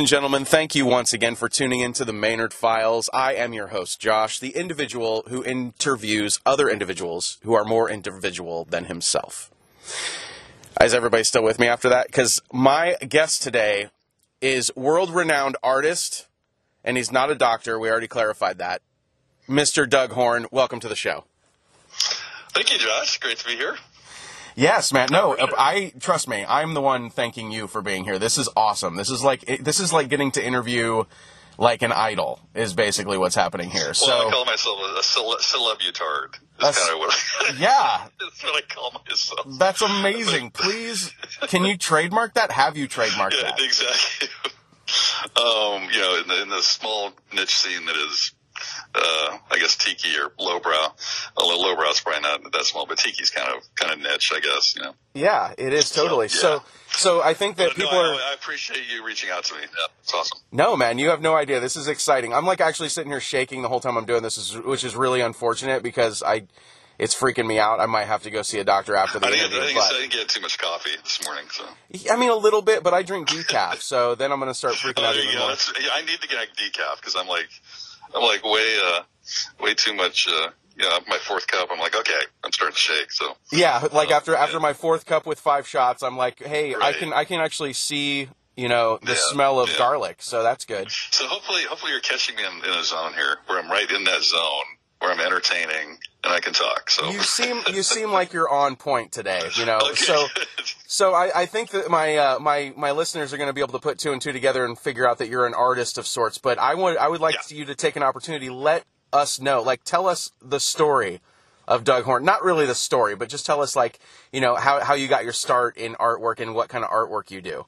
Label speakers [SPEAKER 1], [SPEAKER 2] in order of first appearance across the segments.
[SPEAKER 1] and gentlemen, thank you once again for tuning into the MayNERD Files. I am your host, Josh, the individual who interviews other individuals who are more individual than himself. Is everybody still with me after that? Because my guest today is world renowned artist, and he's not a doctor. We already clarified that. Mr. Doug Horne, welcome to the show.
[SPEAKER 2] Thank you, Josh. Great to be here.
[SPEAKER 1] Yes, man. No, I trust me. I'm the one thanking you for being here. This is awesome. This is like this is like getting to interview like an idol is basically what's happening here.
[SPEAKER 2] Well,
[SPEAKER 1] So
[SPEAKER 2] I call myself a cele- celebutard. That's
[SPEAKER 1] That's-
[SPEAKER 2] kind of what I,
[SPEAKER 1] yeah,
[SPEAKER 2] that's what I call myself.
[SPEAKER 1] that's amazing. Please, can you trademark that? Have you trademarked
[SPEAKER 2] Yeah,
[SPEAKER 1] that?
[SPEAKER 2] exactly. um, you know, in the, in the small niche scene that is, uh, I guess tiki or lowbrow. Although lowbrow's probably not that small, but tiki's kind of kind of niche, I guess. You know.
[SPEAKER 1] Yeah, it is totally.
[SPEAKER 2] Yeah.
[SPEAKER 1] So, so I think that
[SPEAKER 2] But no,
[SPEAKER 1] people are.
[SPEAKER 2] I, I appreciate you reaching out to me. Yeah, it's awesome.
[SPEAKER 1] No, man, you have no idea. This is exciting. I'm like actually sitting here shaking the whole time I'm doing this, which is really unfortunate because I, it's freaking me out. I might have to go see a doctor after the
[SPEAKER 2] I
[SPEAKER 1] interview.
[SPEAKER 2] I,
[SPEAKER 1] but-
[SPEAKER 2] I didn't get too much coffee this morning, so.
[SPEAKER 1] I mean, a little bit, but I drink decaf, so then I'm going to start freaking
[SPEAKER 2] Oh,
[SPEAKER 1] out even more.
[SPEAKER 2] Yeah, I need to get decaf because I'm like, I'm like way, uh, way too much. Uh, yeah, my fourth cup. I'm like, okay, I'm starting to shake. So
[SPEAKER 1] Yeah, like
[SPEAKER 2] Oh,
[SPEAKER 1] after
[SPEAKER 2] yeah.
[SPEAKER 1] after my fourth cup with five shots, I'm like, hey, I can I can actually see you know the
[SPEAKER 2] Yeah,
[SPEAKER 1] smell of
[SPEAKER 2] yeah.
[SPEAKER 1] garlic, so that's good.
[SPEAKER 2] So hopefully, hopefully you're catching me in, in a zone here where I'm right in that zone where I'm entertaining and I can talk. So
[SPEAKER 1] You seem you seem like you're on point today, you know.
[SPEAKER 2] Okay.
[SPEAKER 1] So so I, I think that my uh, my my listeners are going to be able to put two and two together and figure out that you're an artist of sorts. But I would I would like
[SPEAKER 2] Yeah.
[SPEAKER 1] you to take an opportunity, let us know, like tell us the story of Doug Horne. Not really the story, but just tell us like you know how how you got your start in artwork and what kind of artwork you do.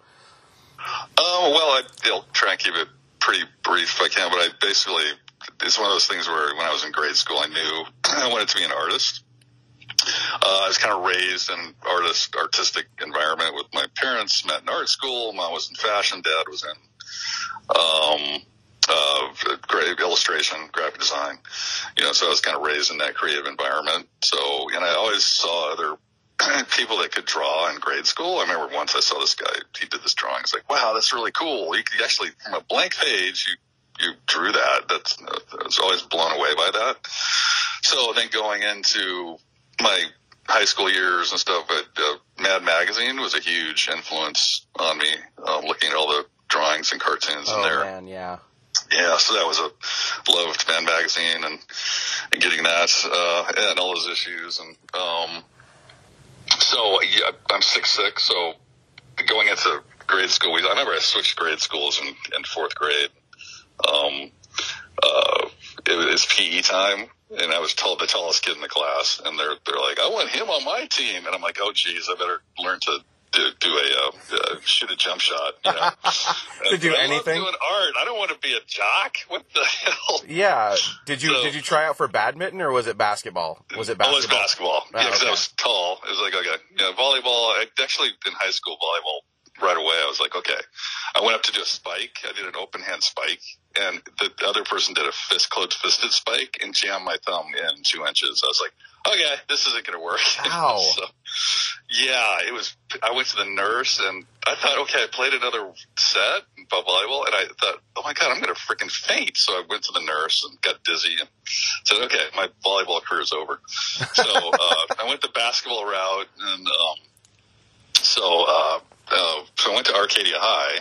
[SPEAKER 2] Oh well, I, I'll try and keep it pretty brief if I can. But I basically, it's one of those things where when I was in grade school, I knew I wanted to be an artist. Uh, I was kind of raised in artist, artistic environment with my parents. Met in art school. Mom was in fashion. Dad was in um, uh, graphic illustration, graphic design. You know, so I was kind of raised in that creative environment. So, and I always saw other people that could draw in grade school. I remember once I saw this guy, he did this drawing. It's like, wow, that's really cool. You could actually, from a blank page, you, you drew that. That's, I was always blown away by that. So I think going into my high school years and stuff, but uh, Mad Magazine was a huge influence on me, um, looking at all the drawings and cartoons in
[SPEAKER 1] Oh
[SPEAKER 2] there.
[SPEAKER 1] man, yeah.
[SPEAKER 2] Yeah, so that was a loved Mad magazine and, and getting that uh, and all those issues and um, so yeah, I'm six six. So going into grade school, we, I remember I switched grade schools in, in fourth grade. Um, uh, it was PE time, and I was told the tallest kid in the class, and they're they're like, I want him on my team, and I'm like, oh geez, I better learn to do, do a uh, uh, shoot a jump shot. You know?
[SPEAKER 1] To do anything.
[SPEAKER 2] I love
[SPEAKER 1] anything?
[SPEAKER 2] doing art. I don't want to be a jock. What the hell?
[SPEAKER 1] Yeah. Did you
[SPEAKER 2] So-
[SPEAKER 1] did you try out for badminton or was it basketball? Was it
[SPEAKER 2] Oh, it was
[SPEAKER 1] basketball?
[SPEAKER 2] basketball. Yeah, because
[SPEAKER 1] okay.
[SPEAKER 2] I was tall. It was like, okay, yeah, volleyball. I actually in high school volleyball right away. I was like, okay. I went up to do a spike. I did an open hand spike, and the other person did a fist closed fisted spike and jammed my thumb in two inches. I was like, okay, this isn't going to work.
[SPEAKER 1] Ow.
[SPEAKER 2] so, yeah, it was. I went to the nurse and I thought, okay, I played another set of volleyball, and I thought, oh my god, I'm going to freaking faint. So I went to the nurse and got dizzy and said, okay, my volleyball career is over. So uh, I went the basketball route, and um, so uh, uh, so I went to Arcadia High.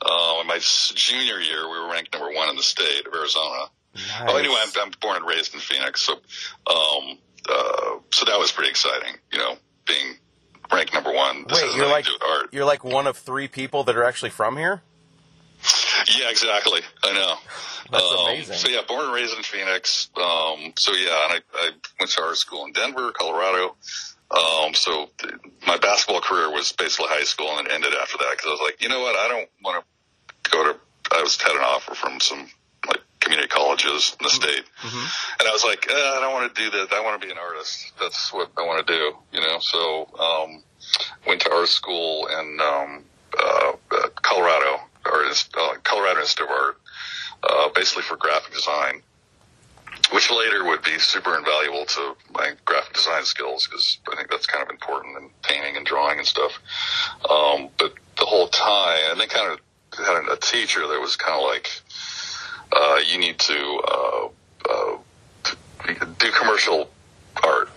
[SPEAKER 2] Uh, in my junior year, we were ranked number one in the state of Arizona.
[SPEAKER 1] Nice.
[SPEAKER 2] Oh, anyway, I'm, I'm born and raised in Phoenix, so um, uh, so that was pretty exciting. You know, being ranked number one. This
[SPEAKER 1] Wait, you're like
[SPEAKER 2] to do with art.
[SPEAKER 1] you're like one of three people that are actually from here.
[SPEAKER 2] Yeah, exactly. I know.
[SPEAKER 1] That's
[SPEAKER 2] um,
[SPEAKER 1] amazing.
[SPEAKER 2] So yeah, born and raised in Phoenix. Um, so yeah, and I, I went to art school in Denver, Colorado. Um, so th- my basketball career was basically high school and it ended after that because I was like, you know what, I don't want to go to. I was had an offer from some like community colleges in the state,
[SPEAKER 1] Mhm.
[SPEAKER 2] and I was like, eh, I don't want to do that. I want to be an artist. That's what I want to do. You know, so um, went to art school in um, uh, uh, Colorado, or uh, Colorado Institute of Art, uh, basically for graphic design, which later would be super invaluable to my graphic design skills because I think that's kind of important in painting and drawing and stuff. Um, but the whole time, and they kind of had a teacher that was kind of like, uh, you need to uh, uh, do commercial art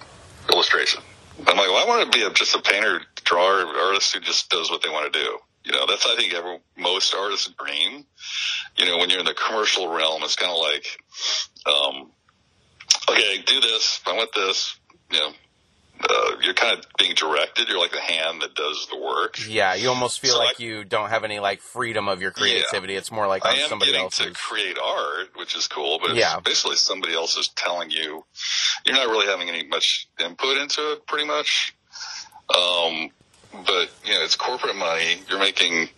[SPEAKER 2] illustration. I'm like, well, I want to be a, just a painter, drawer, artist who just does what they want to do. You know, that's I think every, most artists' dream. You know, when you're in the commercial realm, it's kind of like, um, okay, do this. I want this. You know, uh, you're kind of being directed. You're like the hand that does the work.
[SPEAKER 1] Yeah, you almost feel
[SPEAKER 2] So
[SPEAKER 1] like
[SPEAKER 2] I-
[SPEAKER 1] you don't have any like freedom of your creativity. It's more like
[SPEAKER 2] I am
[SPEAKER 1] somebody
[SPEAKER 2] getting
[SPEAKER 1] else's.
[SPEAKER 2] to create art, which is cool, but
[SPEAKER 1] Yeah.
[SPEAKER 2] basically somebody else is telling you you're not really having any much input into it, pretty much. Um, but you know, it's corporate money. You're making,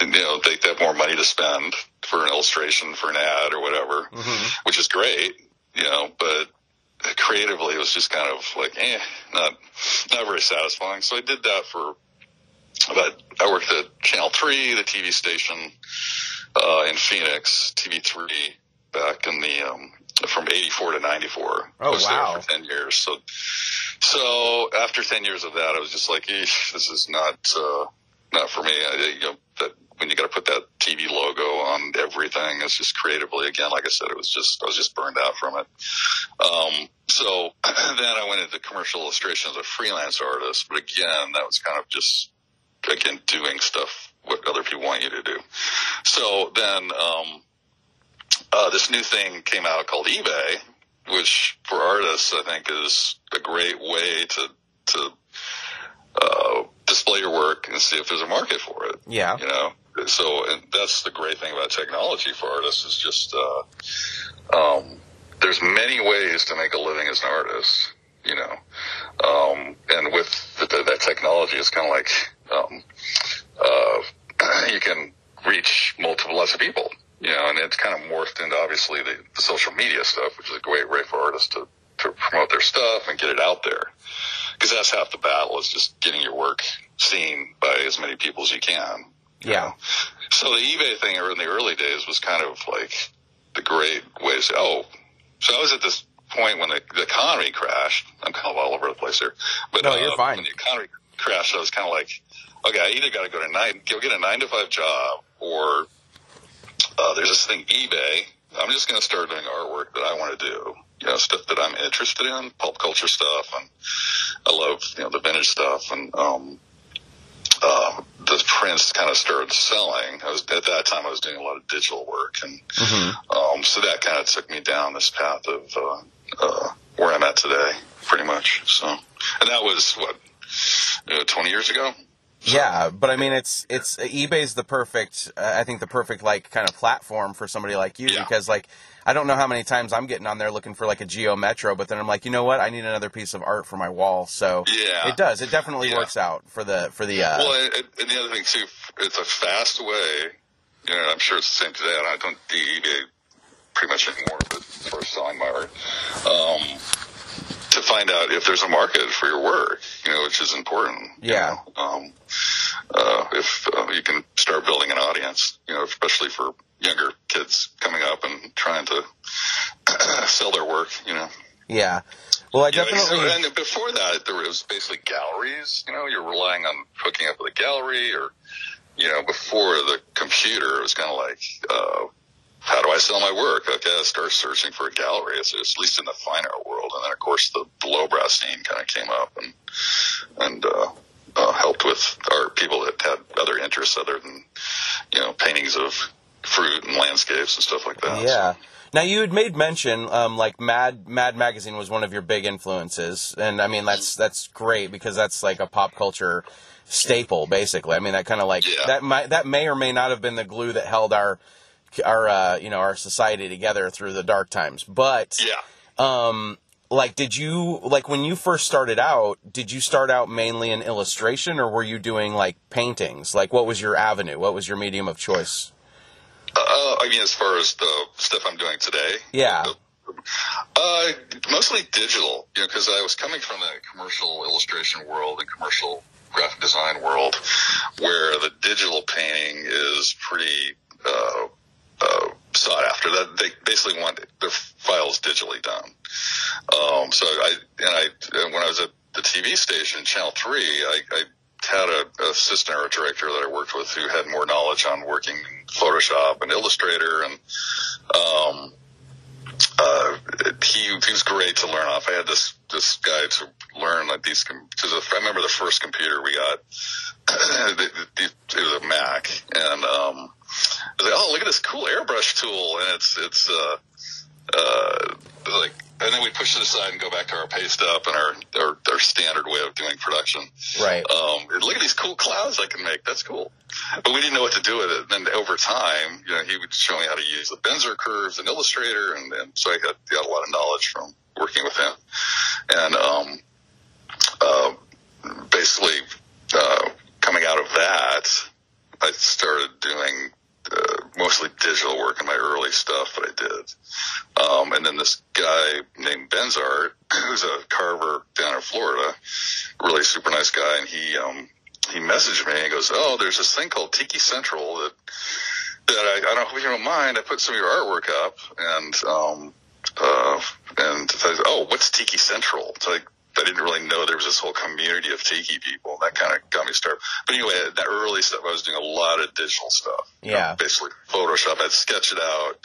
[SPEAKER 2] you know, they have more money to spend for an illustration, for an ad, or whatever,
[SPEAKER 1] Mhm.
[SPEAKER 2] which is great, you know. But creatively, it was just kind of like, eh, not not very satisfying. So I did that for about. I worked at Channel Three, the TV station uh, in Phoenix, TV3, back in the um, from '84 to '94.
[SPEAKER 1] Oh,
[SPEAKER 2] I was
[SPEAKER 1] wow.
[SPEAKER 2] there for ten years. So, so after ten years of that, I was just like, Eesh, this is not uh, not for me. I, you know, that when you got to put that TV logo on everything, it's just creatively. Again, like I said, it was just I was just burned out from it. Um, so then I went into commercial illustration as a freelance artist, but again, that was kind of just again doing stuff what other people want you to do. So then um, uh, this new thing came out called eBay, which for artists I think is a great way to to uh, display your work and see if there's a market for it.
[SPEAKER 1] Yeah.
[SPEAKER 2] You know, so and that's the great thing about technology for artists is just uh, um, there's many ways to make a living as an artist. You know, um, and with the, that technology, it's kind of like um, uh, you can reach multiple lots of people. You know, and it's kind of morphed into obviously the, the social media stuff, which is a great way for artists to to promote their stuff and get it out there. Because that's half the battle is just getting your work seen by as many people as you can.
[SPEAKER 1] Yeah.
[SPEAKER 2] So the eBay thing in the early days was kind of like the great way to say, oh, so I was at this point when the, the economy crashed. I'm kind of all over the place here, but
[SPEAKER 1] No, you're fine.
[SPEAKER 2] When the economy crashed, I was kind of like, okay, I either got to go to nine, go get a nine to five job, or uh, there's this thing eBay. I'm just going to start doing artwork that I want to do. You know, stuff that I'm interested in, pulp culture stuff, and I love you know the vintage stuff, and um, uh, the prints kind of started selling. I was at that time I was doing a lot of digital work, and
[SPEAKER 1] hmm
[SPEAKER 2] um, so that kind of took me down this path of uh, uh, where I'm at today, pretty much. So, and that was what uh, 20 years ago.
[SPEAKER 1] Yeah, but I mean, it's it's eBay's the perfect. Uh, I think the perfect like kind of platform for somebody like you
[SPEAKER 2] Yeah.
[SPEAKER 1] because like I don't know how many times I'm getting on there looking for like a Geo Metro, but then I'm like, you know what? I need another piece of art for my wall. So
[SPEAKER 2] Yeah.
[SPEAKER 1] it does. It definitely
[SPEAKER 2] Yeah.
[SPEAKER 1] works out for the for the. Uh,
[SPEAKER 2] Well, and, and the other thing too, it's a fast way. You know, I'm sure it's the same today. I don't do eBay pretty much anymore, but as selling my art, um, find out if there's a market for your work, you know, which is important. you
[SPEAKER 1] Yeah.
[SPEAKER 2] know. Um, uh, if uh, you can start building an audience, you know, especially for younger kids coming up and trying to sell their work, you know.
[SPEAKER 1] yeah. Well, I definitely.
[SPEAKER 2] and before that, there was basically galleries. You know, you're relying on hooking up with a gallery, or you know, before the computer, it was kind of like, uh, how do I sell my work? Okay, I start searching for a gallery. It's, it's at least in the fine art world, and then of course the, lowbrow scene kind of came up and and uh, uh, helped with our people that had other interests other than you know paintings of fruit and landscapes and stuff like that.
[SPEAKER 1] Yeah. Now you had made mention, um, like Mad Mad Magazine was one of your big influences, and I mean that's that's great because that's like a pop culture staple, basically. I mean that kind of like
[SPEAKER 2] Yeah.
[SPEAKER 1] that might that may or may not have been the glue that held our our uh, you know our society together through the dark times. But
[SPEAKER 2] Yeah.
[SPEAKER 1] um, like, did you like when you first started out? Did you start out mainly in illustration, or were you doing like paintings? Like, what was your avenue? What was your medium of choice?
[SPEAKER 2] Uh, I mean, as far as the stuff I'm doing today,
[SPEAKER 1] Yeah.
[SPEAKER 2] Uh, mostly digital, you know, because I was coming from the commercial illustration world and commercial graphic design world, where the digital painting is pretty uh, sought after. That they basically want their files digitally done. Um, so I and I and when I was at the TV station, Channel Three, I, I had a assistant or a director that I worked with who had more knowledge on working in Photoshop and Illustrator, and um, uh, he, he was great to learn off. I had this this guy to learn like these. Because I remember the first computer we got, it was a Mac, and um, like, oh, look at this cool airbrush tool, and it's it's uh, uh, like and then we push it aside and go back to our paste up and our, our, our standard way of doing production.
[SPEAKER 1] Right.
[SPEAKER 2] Um, look at these cool clouds I can make. That's cool. But we didn't know what to do with it. And then over time, you know, he would show me how to use the Bezier curves and Illustrator. And, and so I got, got a lot of knowledge from working with him. And, um, uh, basically, uh, coming out of that, I started doing mostly digital work in my early stuff that I did. Um, and then this guy named Benzart, who's a carver down in Florida, really super nice guy, and he um, he messaged me and goes, "Oh, there's this thing called Tiki Central that that I, I don't hope you don't mind. I put some of your artwork up, and um, uh, and I oh, what's Tiki Central? It's like I didn't really know there was this whole community of tiki people. That kind of got me started. But anyway, that early stuff, I was doing a lot of digital stuff.
[SPEAKER 1] Yeah. You know,
[SPEAKER 2] basically Photoshop. I'd sketch it out,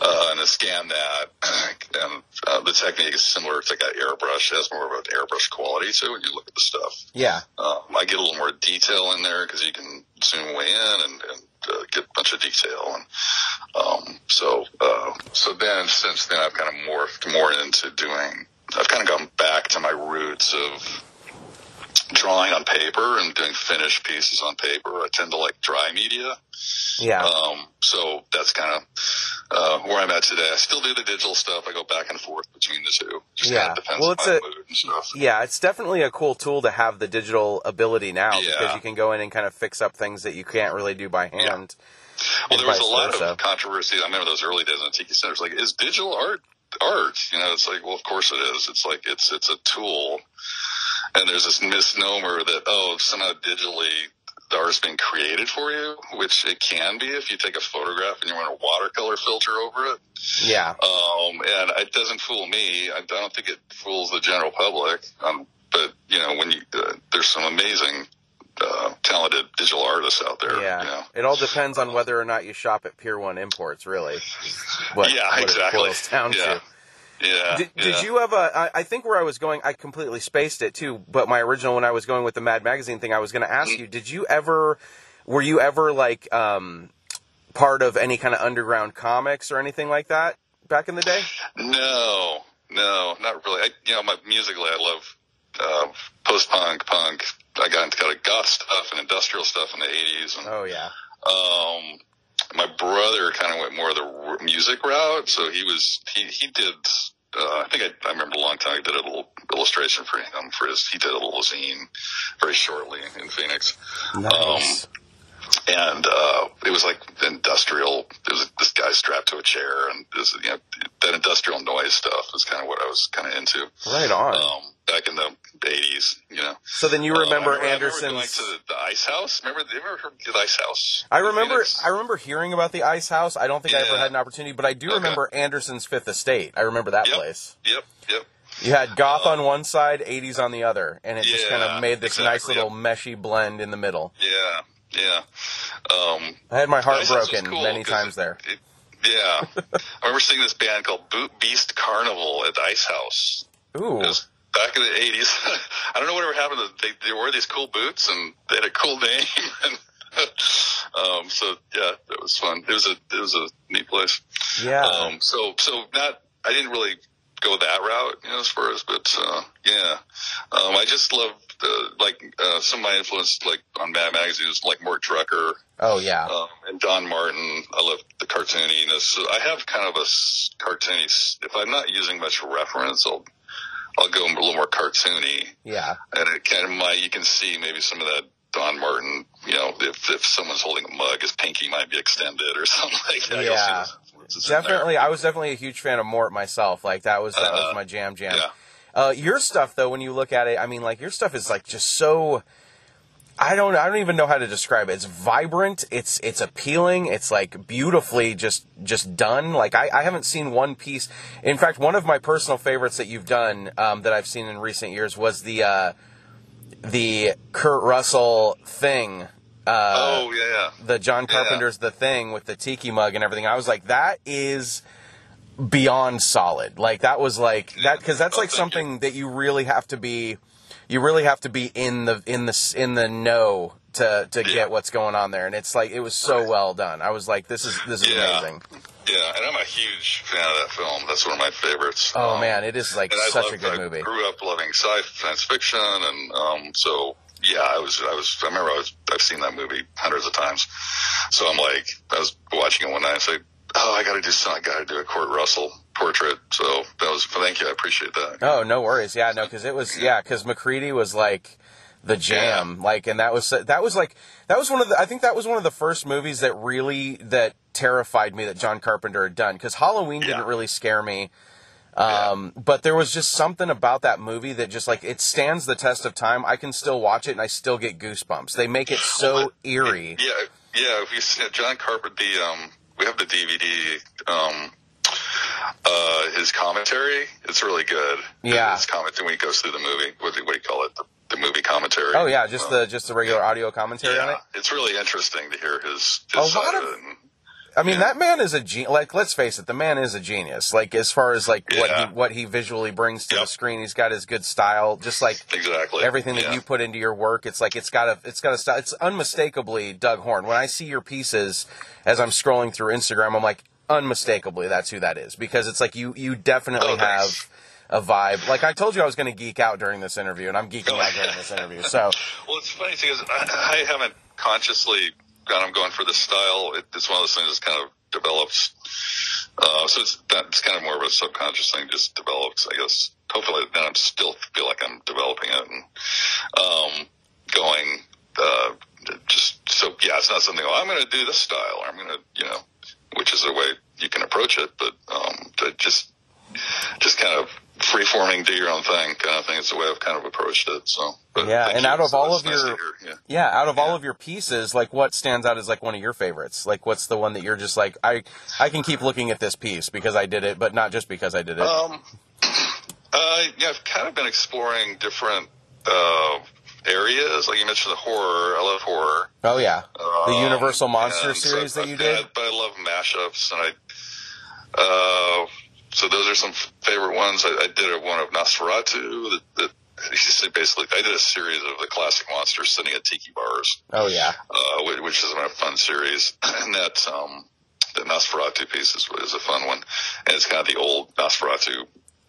[SPEAKER 2] uh, and then scan that. and uh, the technique is similar to like airbrush. It has more of an airbrush quality to it when you look at the stuff.
[SPEAKER 1] Yeah.
[SPEAKER 2] Um, I get a little more detail in there because you can zoom way in and, and uh, get a bunch of detail. And um, so, uh, so then since then, I've kind of morphed more into doing I've kind of gone back to my roots of drawing on paper and doing finished pieces on paper. I tend to like dry media.
[SPEAKER 1] Yeah.
[SPEAKER 2] Um, so that's kind of uh, where I'm at today. I still do the digital stuff. I go back and forth between the two. Just
[SPEAKER 1] yeah. well,
[SPEAKER 2] it's
[SPEAKER 1] a,
[SPEAKER 2] mood and stuff.
[SPEAKER 1] Yeah, it's definitely a cool tool to have the digital ability now
[SPEAKER 2] Yeah.
[SPEAKER 1] because you can go in and kind of fix up things that you can't really do by hand.
[SPEAKER 2] Well, there was a lot of controversy. I remember those early days on Tiki Central. Like, is digital art art? You know, it's like, well, of course it is. It's like it's it's a tool, and there's this misnomer that oh, somehow digitally the art's been created for you, which it can be if you take a photograph and you run a watercolor filter over it.
[SPEAKER 1] Yeah.
[SPEAKER 2] Um, and it doesn't fool me. I don't think it fools the general public. Um, but you know, when you uh, there's some amazing. Uh, talented digital artists out there.
[SPEAKER 1] Yeah.
[SPEAKER 2] You know?
[SPEAKER 1] It all depends on whether or not you shop at Pier 1 Imports, really. What,
[SPEAKER 2] yeah,
[SPEAKER 1] what
[SPEAKER 2] exactly. Yeah.
[SPEAKER 1] to.
[SPEAKER 2] Yeah.
[SPEAKER 1] Did,
[SPEAKER 2] yeah.
[SPEAKER 1] did you have a? I, I think where I was going, I completely spaced it too. But my original, when I was going with the Mad Magazine thing, I was going to ask you: Did you ever, were you ever like um, part of any kind of underground comics or anything like that back in the day?
[SPEAKER 2] No, no, not really. I, you know, my musically, I love uh, post punk, punk. I got into kind of goth stuff and industrial stuff in the '80s, and
[SPEAKER 1] Oh yeah.
[SPEAKER 2] um, my brother kind of went more of the music route. So he was he he did. Uh, I think I, I remember a long time. I did a little illustration for him for his. He did a little zine very shortly in Phoenix.
[SPEAKER 1] Nice.
[SPEAKER 2] And uh, it was like industrial. It was this guy strapped to a chair, and this, you know, that industrial noise stuff is kind of what I was kind of into
[SPEAKER 1] right on.
[SPEAKER 2] um, back in the '80s. You know,
[SPEAKER 1] so then you
[SPEAKER 2] Uh,
[SPEAKER 1] remember
[SPEAKER 2] remember,
[SPEAKER 1] Anderson's?
[SPEAKER 2] Remember to the, Ice House. Remember, you ever heard of the Ice House?
[SPEAKER 1] I remember.
[SPEAKER 2] Phoenix?
[SPEAKER 1] I remember hearing about the Ice House. I don't think I ever had an opportunity, but I do
[SPEAKER 2] Okay.
[SPEAKER 1] remember Anderson's Fifth Estate. I remember that
[SPEAKER 2] Yep.
[SPEAKER 1] place.
[SPEAKER 2] Yep, yep.
[SPEAKER 1] You had goth on one side, 80s on the other, and it just kind of made this nice
[SPEAKER 2] exactly,
[SPEAKER 1] little meshy blend in the middle.
[SPEAKER 2] Yeah, yeah. Um,
[SPEAKER 1] I had my heart broken
[SPEAKER 2] cool
[SPEAKER 1] many times there.
[SPEAKER 2] it- yeah, I remember seeing this band called Boot Beast Carnival at the Ice House.
[SPEAKER 1] Ooh,
[SPEAKER 2] It was back in the eighties. I don't know whatever happened. They they wore these cool boots and they had a cool name. And, um, so yeah, it was fun. It was a it was a neat place.
[SPEAKER 1] yeah.
[SPEAKER 2] Um, so so not I didn't really go that route, you know, as far as but uh, yeah, um, I just love uh, like uh, some of my influence like on Mad Magazine is like Mort Drucker
[SPEAKER 1] oh yeah.
[SPEAKER 2] um, and Don Martin. I love the cartooniness. So I have kind of a cartoony. If I'm not using much reference, I'll I'll go a little more cartoony,
[SPEAKER 1] yeah.
[SPEAKER 2] and it kind of might you can see maybe some of that Don Martin. You know, if if someone's holding a mug, his pinky might be extended or something like that.
[SPEAKER 1] Yeah.
[SPEAKER 2] Those influences in.
[SPEAKER 1] Definitely, I was definitely a huge fan of Mort myself. Like that was that was
[SPEAKER 2] Uh-huh.
[SPEAKER 1] my jam jam.
[SPEAKER 2] Yeah.
[SPEAKER 1] Uh, your stuff though, when you look at it, I mean, like your stuff is like just so. I don't. I don't even know how to describe it. It's vibrant. It's it's appealing. It's like beautifully just just done. Like I, I haven't seen one piece. In fact, one of my personal favorites that you've done um, that I've seen in recent years was the uh, the Kurt Russell thing. Uh,
[SPEAKER 2] oh yeah, yeah.
[SPEAKER 1] the John
[SPEAKER 2] Yeah.
[SPEAKER 1] Carpenter's The Thing with the tiki mug and everything. I was like, that is beyond solid. Like that was like that because that's
[SPEAKER 2] Oh,
[SPEAKER 1] like something that you really have to be, you really have to be in the in the in the know to to
[SPEAKER 2] Yeah.
[SPEAKER 1] get what's going on there. And it's like it was so well done. I was like, this is this is
[SPEAKER 2] Yeah.
[SPEAKER 1] amazing.
[SPEAKER 2] Yeah, and I'm a huge fan of that film. That's one of my favorites.
[SPEAKER 1] Oh
[SPEAKER 2] Um,
[SPEAKER 1] man, it is like such
[SPEAKER 2] loved-
[SPEAKER 1] a good
[SPEAKER 2] I
[SPEAKER 1] movie.
[SPEAKER 2] grew up loving sci-fi, science fiction, and um, so yeah, I was, I was, I remember I was, I've seen that movie hundreds of times. So I'm like, I was watching it one night and I said, "Oh, I got to do something. I got to do a Kurt Russell portrait." So that was, thank you, I appreciate that.
[SPEAKER 1] Oh, no worries. Yeah, no, because it was yeah, because MacReady was like the jam, like, and that was that was like that was one of the I think that was one of the first movies that really that terrified me that John Carpenter had done because Halloween
[SPEAKER 2] Yeah.
[SPEAKER 1] didn't really scare me. Um, but there was just something about that movie that just like it stands the test of time. I can still watch it and I still get goosebumps. They make it so eerie.
[SPEAKER 2] Yeah, yeah. If you see John Carpenter, the um, we have the DVD. Um, uh, his commentary, it's really good.
[SPEAKER 1] Yeah.
[SPEAKER 2] his commentary when he goes through the movie. What do, what do you call it? The, the movie commentary.
[SPEAKER 1] Oh yeah, just
[SPEAKER 2] Um,
[SPEAKER 1] the just the regular audio commentary on
[SPEAKER 2] yeah,
[SPEAKER 1] it.
[SPEAKER 2] it's really interesting to hear his,
[SPEAKER 1] A
[SPEAKER 2] his
[SPEAKER 1] lot
[SPEAKER 2] side
[SPEAKER 1] of-.
[SPEAKER 2] And,
[SPEAKER 1] I mean, that man is a gen- like. Let's face it, the man is a genius. Like as far as like what
[SPEAKER 2] Yeah.
[SPEAKER 1] he what he visually brings to the screen, he's got his good style. Just like
[SPEAKER 2] exactly.
[SPEAKER 1] everything that
[SPEAKER 2] Yeah.
[SPEAKER 1] you put into your work, it's like it's got a it's got a style. It's unmistakably Doug Horne. When I see your pieces as I'm scrolling through Instagram, I'm like unmistakably that's who that is because it's like you you definitely
[SPEAKER 2] Oh,
[SPEAKER 1] have a vibe. Like I told you, I was going to geek out during this interview, and I'm geeking oh, out during this interview. So
[SPEAKER 2] Well, it's funny because I, I haven't consciously gone. I'm going for this style. It, it's one of those things that kind of develops. Uh, so it's that's kind of more of a subconscious thing, just develops. I guess. Hopefully, then I'm still feel like I'm developing it and um, going. Uh, just so yeah, it's not something. Oh, I'm going to do this style, or I'm going to you know, which is a way you can approach it, but um, to just just kind of free forming, do your own thing kind of thing. It's the way I've kind of approached it. So but
[SPEAKER 1] Yeah, and out of
[SPEAKER 2] So
[SPEAKER 1] all of
[SPEAKER 2] nice
[SPEAKER 1] your-
[SPEAKER 2] yeah.
[SPEAKER 1] Yeah, out of all of your pieces, like what stands out as like one of your favorites? Like what's the one that you're just like I I can keep looking at this piece because I did it, but not just because I did it.
[SPEAKER 2] Um, uh, yeah, I've kind of been exploring different uh, areas. Like you mentioned, the horror. I love horror.
[SPEAKER 1] oh yeah, the
[SPEAKER 2] Um,
[SPEAKER 1] Universal Monster
[SPEAKER 2] so
[SPEAKER 1] series
[SPEAKER 2] I-
[SPEAKER 1] that you
[SPEAKER 2] yeah,
[SPEAKER 1] did.
[SPEAKER 2] but I love mashups, and I. Uh, so those are some favorite ones. I, I did a one of Nosferatu. That, that basically, I did a series of the classic monsters sitting at tiki bars
[SPEAKER 1] Oh yeah,
[SPEAKER 2] uh, whi- which is a fun series. And that um, the Nosferatu piece is, is a fun one, and it's kind of the old Nosferatu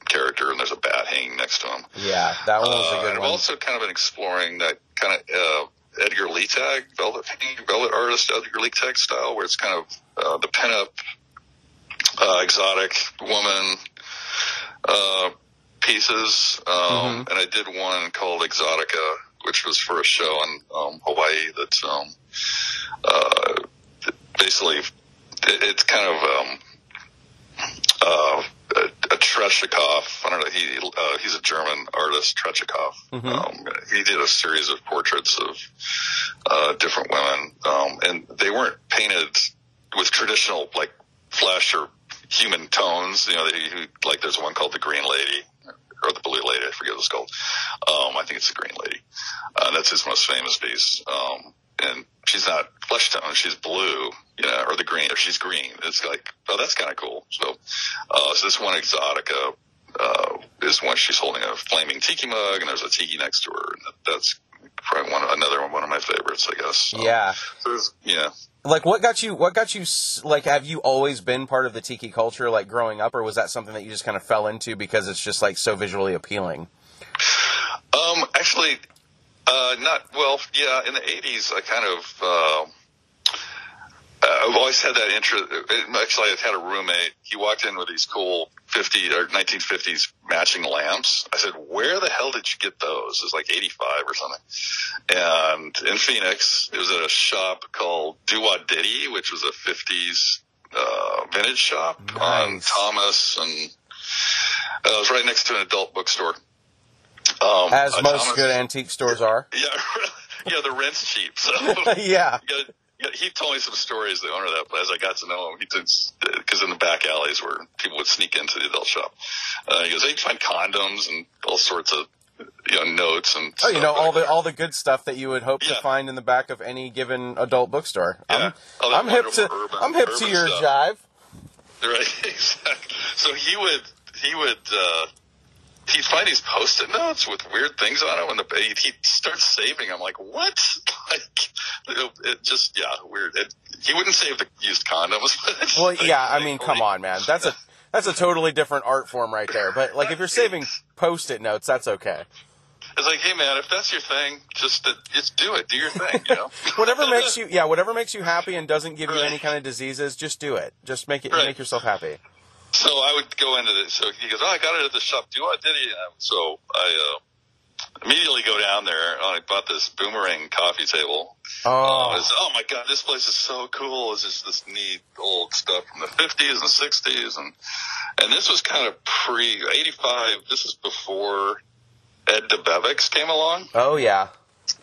[SPEAKER 2] character, and there's a bat hanging next to him.
[SPEAKER 1] yeah, that one was
[SPEAKER 2] Uh,
[SPEAKER 1] a
[SPEAKER 2] and
[SPEAKER 1] good
[SPEAKER 2] I've
[SPEAKER 1] one.
[SPEAKER 2] also kind of been exploring that kind of uh, Edgar Leeteg, velvet painting, velvet artist Edgar Leeteg style, where it's kind of uh, the pinup, uh, exotic woman uh, pieces. Um,
[SPEAKER 1] Mhm.
[SPEAKER 2] And I did one called Exotica, which was for a show in um, Hawaii. That's um, uh, basically it, it's kind of um, uh, a, a Tretchikoff. I don't know. He uh, he's a German artist, Tretchikoff.
[SPEAKER 1] Mhm.
[SPEAKER 2] Um, he did a series of portraits of uh, different women, um, and they weren't painted with traditional like flesh or human tones. You know, they, like there's one called the Green Lady or the Blue Lady. I forget what it's called. Um, I think it's the Green Lady. Uh, that's his most famous piece. Um, and she's not flesh tone; she's blue, you know, or the green, or she's green. It's like, oh, that's kind of cool. So, uh, so this one Exotica uh, is one she's holding a flaming tiki mug, and there's a tiki next to her, and that's probably one another one, of my favorites, I guess. So,
[SPEAKER 1] Yeah,
[SPEAKER 2] so yeah.
[SPEAKER 1] like what got you? What got you? Like, have you always been part of the tiki culture, like growing up, or was that something that you just kind of fell into because it's just like so visually appealing?
[SPEAKER 2] Um, actually, uh, not well. Yeah, in the '80s, I kind of. Uh, I've always had that interest. Actually, I've had a roommate. He walked in with these cool 50 or 1950s matching lamps. I said, "Where the hell did you get those?" It was like 85 or something. And in Phoenix, it was at a shop called Doo Wah Ditty, which was a 50s uh, vintage shop on Thomas, and uh, it was right next to an adult bookstore. Um,
[SPEAKER 1] As
[SPEAKER 2] uh,
[SPEAKER 1] most
[SPEAKER 2] Thomas-
[SPEAKER 1] good antique stores are.
[SPEAKER 2] yeah, yeah, the rent's cheap. So
[SPEAKER 1] yeah.
[SPEAKER 2] you gotta- yeah, he told me some stories. The owner of that place, I got to know him. He did because in the back alleys where people would sneak into the adult shop. Uh, he goes, "They find condoms and all sorts of you know notes and
[SPEAKER 1] Oh, you know all
[SPEAKER 2] like
[SPEAKER 1] the
[SPEAKER 2] that.
[SPEAKER 1] all the good stuff that you would hope to find in the back of any given adult bookstore.
[SPEAKER 2] Yeah.
[SPEAKER 1] I'm,
[SPEAKER 2] All
[SPEAKER 1] I'm hip to
[SPEAKER 2] urban-
[SPEAKER 1] I'm hip to your
[SPEAKER 2] stuff.
[SPEAKER 1] jive.
[SPEAKER 2] Right, exactly. So he would he would uh, he'd find these post-it notes with weird things on them, and the, he'd, he'd start saving. I'm like, what? Like it, it just yeah, weird. It, he wouldn't save the used condoms.
[SPEAKER 1] Well,
[SPEAKER 2] like-
[SPEAKER 1] yeah, I mean, come on, man. That's a that's a totally different art form right there. But like if you're saving post-it notes, that's okay.
[SPEAKER 2] It's like, hey man, if that's your thing, just uh, just do it. Do your thing. You know.
[SPEAKER 1] Whatever makes you yeah, whatever makes you happy and doesn't give you any kind of diseases, just do it. Just make it
[SPEAKER 2] Right.
[SPEAKER 1] make yourself happy.
[SPEAKER 2] So I would go into the. So he goes, "Oh, I got it at the shop. Doo Wah Ditty?" So I uh, immediately go down there. and I bought this boomerang coffee table. Uh,
[SPEAKER 1] Oh,
[SPEAKER 2] oh my god, this place is so cool. It's just this neat old stuff from the 50s and 60s, and and this was kind of pre 85. This is before Ed Debevic's came along.
[SPEAKER 1] oh yeah.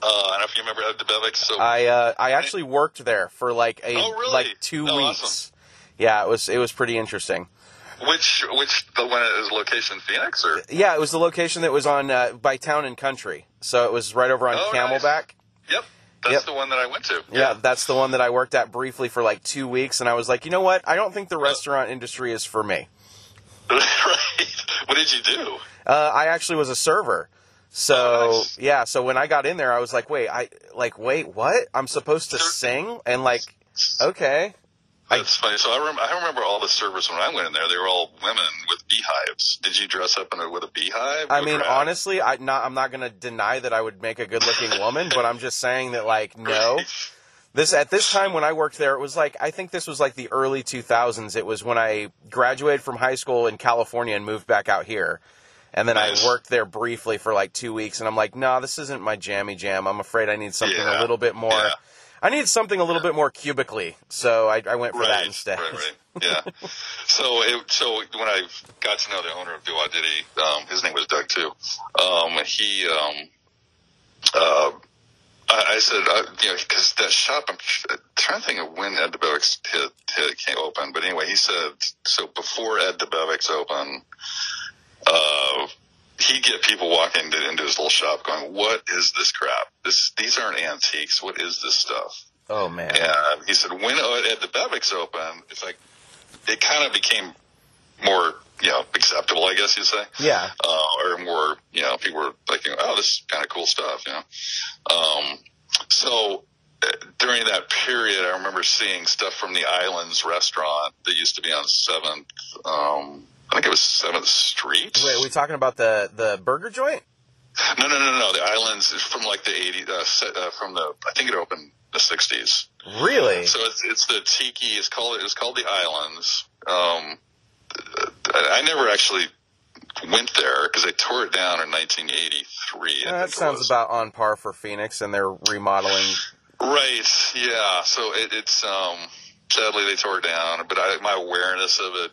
[SPEAKER 2] Uh, I don't know if you remember Ed Debevic's. So
[SPEAKER 1] I uh, I actually worked there for like a
[SPEAKER 2] Oh, really?
[SPEAKER 1] like two
[SPEAKER 2] Oh,
[SPEAKER 1] weeks.
[SPEAKER 2] awesome.
[SPEAKER 1] Yeah, it was it was pretty interesting.
[SPEAKER 2] Which which the one is location Phoenix or
[SPEAKER 1] Yeah, it was the location that was on uh, by Town and Country, so it was right over on
[SPEAKER 2] Oh, nice.
[SPEAKER 1] Camelback.
[SPEAKER 2] yep, that's
[SPEAKER 1] Yep.
[SPEAKER 2] the one that I went to.
[SPEAKER 1] Yeah, that's the one that I worked at briefly for like two weeks, and I was like, you know what? I don't think the restaurant industry is for me.
[SPEAKER 2] right. What did you do?
[SPEAKER 1] Uh, I actually was a server. So
[SPEAKER 2] Oh, nice.
[SPEAKER 1] yeah, so when I got in there, I was like, wait, I like wait, what? I'm supposed to sing and like, okay, I-
[SPEAKER 2] That's funny. So I, rem- I remember all the servers when I went in there. They were all women with beehives. Did you dress up in a, with a beehive?
[SPEAKER 1] I mean, honestly, I not I'm not gonna deny that I would make a good looking woman, but I'm just saying that like no. This at this time when I worked there, it was like I think this was like the early 2000s. It was when I graduated from high school in California and moved back out here, and then
[SPEAKER 2] Nice.
[SPEAKER 1] I worked there briefly for like two weeks. And I'm like, no, this isn't my jammy jam. I'm afraid I need something
[SPEAKER 2] Yeah.
[SPEAKER 1] a little bit more.
[SPEAKER 2] Yeah.
[SPEAKER 1] I need something a little bit more cubically, so I, I went for that instead.
[SPEAKER 2] right, right. Yeah. so, it, so when I got to know the owner of Ditty, um, his name was Doug too. Um, he, um, uh, I, I said, uh, you know, because that shop, I'm trying to think of when Ed Debevic's hit, hit came open, but anyway, he said, so before Ed Debevic's open, uh, he'd get people walking into, into his little shop going, what is this crap? This, these aren't antiques. What is this stuff?
[SPEAKER 1] Oh man,
[SPEAKER 2] And he said when the Debevic's open, it's like it kind of became more, you know, acceptable, I guess you'd say,
[SPEAKER 1] yeah,
[SPEAKER 2] uh, or more, you know, people were thinking, oh, this is kind of cool stuff, you know. Um, so uh, during that period, I remember seeing stuff from the Islands restaurant that used to be on Seventh. Um, I think it was Seventh Street.
[SPEAKER 1] wait, are we talking about the the burger joint?
[SPEAKER 2] No, no, no, no. The Islands is from like the 80s, uh, uh, from the, I think it opened the 60s.
[SPEAKER 1] Really?
[SPEAKER 2] So it's, it's the tiki. It's called it's called the Islands. Um, I never actually went there because they tore it down in 1983. I
[SPEAKER 1] that sounds about on par for Phoenix and their remodeling.
[SPEAKER 2] right. Yeah. So it, it's um, sadly they tore it down, but I, my awareness of it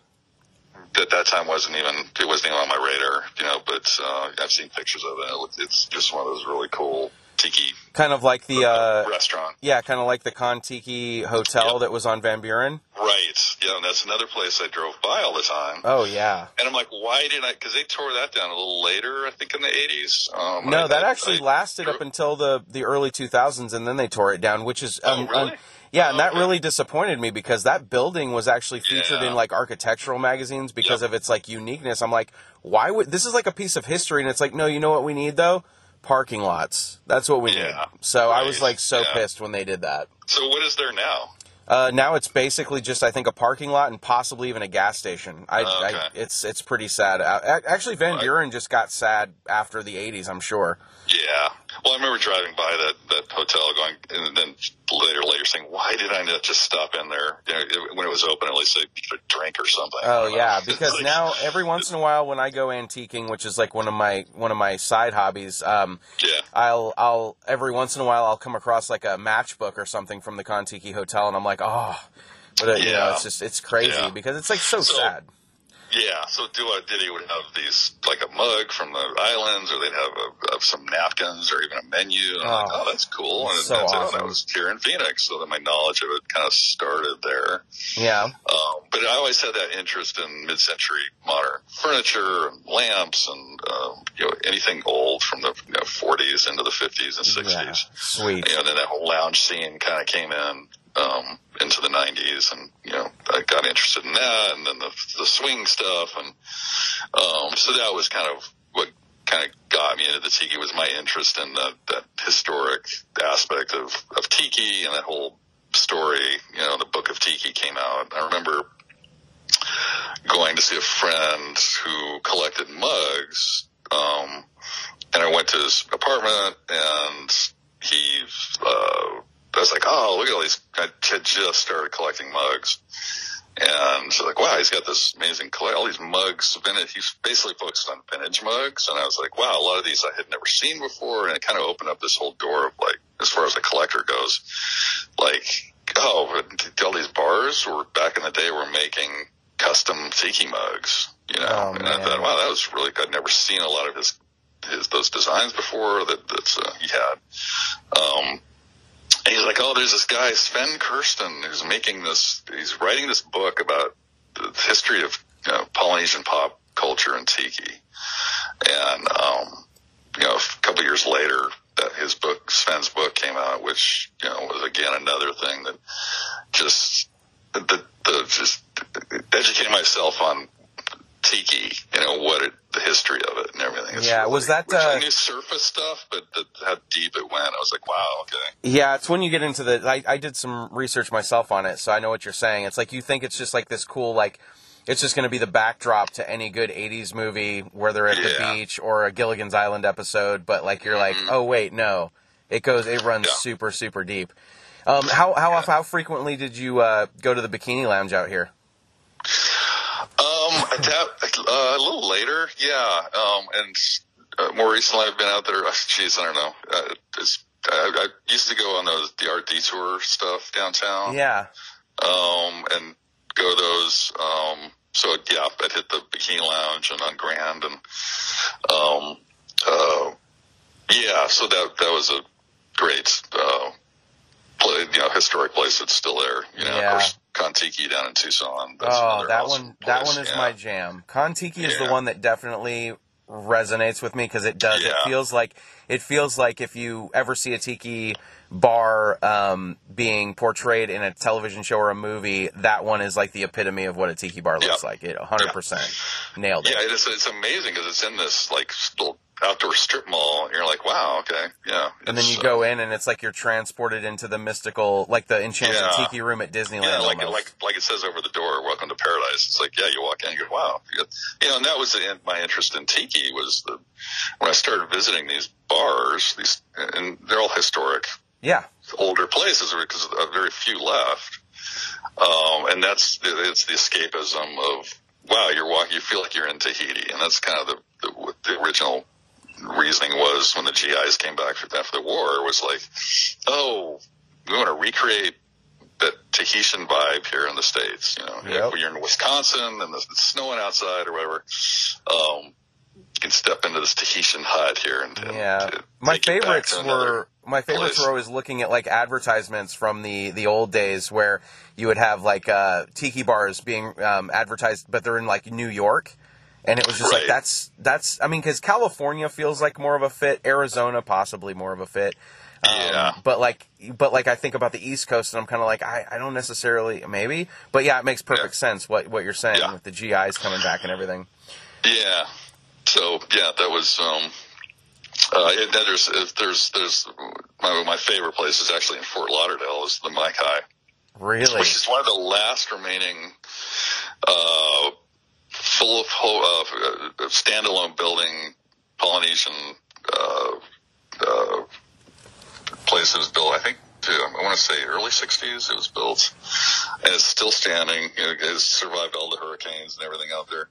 [SPEAKER 2] at that time wasn't even it wasn't even on my radar, you know. But uh, I've seen pictures of it. It It's just one of those really cool tiki
[SPEAKER 1] Kind of like the uh,
[SPEAKER 2] restaurant.
[SPEAKER 1] yeah, kind of like the Kontiki Hotel
[SPEAKER 2] Yep.
[SPEAKER 1] that was on Van Buren.
[SPEAKER 2] Right. Yeah, and that's another place I drove by all the time.
[SPEAKER 1] Oh yeah.
[SPEAKER 2] And I'm like, why did I? Because they tore that down a little later, I think in the 80s. Um,
[SPEAKER 1] No,
[SPEAKER 2] I-
[SPEAKER 1] that
[SPEAKER 2] I-
[SPEAKER 1] actually
[SPEAKER 2] I-
[SPEAKER 1] lasted up until the the early 2000s, and then they tore it down, which is
[SPEAKER 2] Oh,
[SPEAKER 1] um,
[SPEAKER 2] really?
[SPEAKER 1] um, yeah, and that
[SPEAKER 2] Okay.
[SPEAKER 1] really disappointed me because that building was actually featured
[SPEAKER 2] Yeah.
[SPEAKER 1] in like architectural magazines because
[SPEAKER 2] Yep.
[SPEAKER 1] of its like uniqueness. I'm like, why would this is like a piece of history, and it's like, no, you know what we need though? Parking lots. That's what we
[SPEAKER 2] Yeah.
[SPEAKER 1] need. So I was like so
[SPEAKER 2] Yeah.
[SPEAKER 1] pissed when they did that.
[SPEAKER 2] So what is there now?
[SPEAKER 1] Uh, now it's basically just I think a parking lot and possibly even a gas station. I,
[SPEAKER 2] Oh, Okay.
[SPEAKER 1] I it's it's pretty sad. Actually, Van Buren just got sad after the '80s. I'm sure.
[SPEAKER 2] Yeah. Well, I remember driving by that that hotel, going, and then later, later saying, "Why did I not just stop in there you know, when it was open? At least a, a drink or something."
[SPEAKER 1] Oh yeah, because
[SPEAKER 2] like-
[SPEAKER 1] now every once in a while when I go antiquing, which is like one of my one of my side hobbies, um,
[SPEAKER 2] yeah,
[SPEAKER 1] I'll I'll every once in a while I'll come across like a matchbook or something from the Kontiki Hotel, and I'm like, oh, but uh, you know, it's just it's crazy
[SPEAKER 2] Yeah.
[SPEAKER 1] because it's like so,
[SPEAKER 2] So-
[SPEAKER 1] sad.
[SPEAKER 2] Yeah. So Doo Wah Ditty would have these like a mug from the islands, or they'd have a, of some napkins, or even a menu. And I'm like,
[SPEAKER 1] Oh,
[SPEAKER 2] oh, that's cool. And
[SPEAKER 1] so
[SPEAKER 2] that's, oh,
[SPEAKER 1] awesome.
[SPEAKER 2] that was here in Phoenix, so that my knowledge of it kind of started there.
[SPEAKER 1] Yeah,
[SPEAKER 2] Um, but I always had that interest in mid-century modern furniture and lamps and um, you know anything old from from the you know, 40s into the 50s and 60s.
[SPEAKER 1] Yeah, sweet.
[SPEAKER 2] You know, then that whole lounge scene kind of came in um, into the 90s, and you know, I got interested in that, and then the the swing stuff, and um, so that was kind of what kind of got me into the tiki was my interest in that that historic aspect of of tiki and that whole story. You know, the Book of Tiki came out. I remember going to see a friend who collected mugs, um, and I went to his apartment, and he, uh, I was like, oh, look at all these. I had just started collecting mugs. And so like, wow, he's got this amazing collect, all these mugs, vintage. He's basically focused on vintage mugs. And I was like, wow, a lot of these I had never seen before. And it kind of opened up this whole door of like, as far as a collector goes, like, oh, all these bars were back in the day were making custom tiki mugs, you know.
[SPEAKER 1] Oh,
[SPEAKER 2] and I thought, wow, that was really good. I'd never seen a lot of his, his, those designs before that, that's, uh, he had. Um, and he's like, oh, there's this guy, Sven Kirsten, who's making this, he's writing this book about the history of you know, Polynesian pop culture and tiki. And, um, you know, a couple years later, that his book, Sven's book came out, which, you know, was again another thing that just, the, the, just educating myself on tiki, you know, what it, the history of it and everything. It's
[SPEAKER 1] Yeah, was that,
[SPEAKER 2] I
[SPEAKER 1] uh,
[SPEAKER 2] knew surface stuff, but the, how deep it went, I was like, wow, okay.
[SPEAKER 1] Yeah, it's when you get into the. I, I did some research myself on it, so I know what you're saying. It's like you think it's just like this cool, like it's just going to be the backdrop to any good '80s movie where they're at the beach or a Gilligan's Island episode. But like you're like, oh wait, no, it goes, it runs
[SPEAKER 2] Yeah.
[SPEAKER 1] super, super deep. Um, how how off- how frequently did you uh, go to the Bikini Lounge out here?
[SPEAKER 2] Um, that, uh, a little later, yeah. Um, and uh, more recently, I've been out there. uh, Jeez, I don't know. Uh, it's, I, I used to go on those the art detour stuff downtown.
[SPEAKER 1] Yeah,
[SPEAKER 2] Um, and go to those. Um, so yeah, I'd hit the Bikini Lounge and on Grand, and um, uh, yeah. So that that was a great, uh, play, you know, historic place that's still there. You know,
[SPEAKER 1] Yeah.
[SPEAKER 2] of course, Kontiki down in Tucson. That's
[SPEAKER 1] oh, that
[SPEAKER 2] awesome
[SPEAKER 1] one that one is
[SPEAKER 2] yeah.
[SPEAKER 1] my jam. Kontiki is the one that definitely resonates with me because it does. It feels like it feels like if you ever see a tiki bar um, being portrayed in a television show or a movie, that one is like the epitome of what a tiki bar looks
[SPEAKER 2] Yeah.
[SPEAKER 1] like. It 100 percent nailed it.
[SPEAKER 2] Yeah, it is, it's amazing because it's in this like little outdoor strip mall, and you're like, wow, okay, yeah.
[SPEAKER 1] And then you
[SPEAKER 2] uh,
[SPEAKER 1] go in, and it's like you're transported into the mystical, like the enchanted
[SPEAKER 2] Yeah.
[SPEAKER 1] tiki room at Disneyland.
[SPEAKER 2] Yeah, like
[SPEAKER 1] almost.
[SPEAKER 2] like like it says over the door, "Welcome to Paradise." It's like, yeah, you walk in, you go, "Wow," you, know. And that was the, my interest in tiki was the when I started visiting these bars, these, and they're all historic,
[SPEAKER 1] yeah,
[SPEAKER 2] older places because very few left. Um, and that's it's the escapism of wow, you're walking, you feel like you're in Tahiti, and that's kind of the, the the original reasoning was when the GIs came back after the war was like, oh, we want to recreate that Tahitian vibe here in the states. You know,
[SPEAKER 1] Yep.
[SPEAKER 2] when you're in Wisconsin and it's snowing outside or whatever, um, you can step into this Tahitian hut here and, and
[SPEAKER 1] yeah. My
[SPEAKER 2] take you back
[SPEAKER 1] favorites were my favorites
[SPEAKER 2] place.
[SPEAKER 1] were always looking at like advertisements from the the old days where you would have like uh, tiki bars being um, advertised, but they're in like New York. And it was just like that's that's I mean because California feels like more of a fit, Arizona possibly more of a fit, Um,
[SPEAKER 2] Yeah.
[SPEAKER 1] But like, but like, I think about the East Coast, and I'm kind of like, I, I don't necessarily, maybe, but yeah, it makes perfect
[SPEAKER 2] Yeah.
[SPEAKER 1] sense what what you're saying
[SPEAKER 2] Yeah.
[SPEAKER 1] with the GIs coming back and everything.
[SPEAKER 2] Yeah. So yeah, that was um uh and then there's there's there's my my favorite place is actually in Fort Lauderdale is the Mai-Kai,
[SPEAKER 1] Really?
[SPEAKER 2] which is one of the last remaining uh full of ho- uh, uh, standalone building Polynesian uh uh places built I think to, I want to say early 60s it was built and it's still standing know, it's survived all the hurricanes and everything out there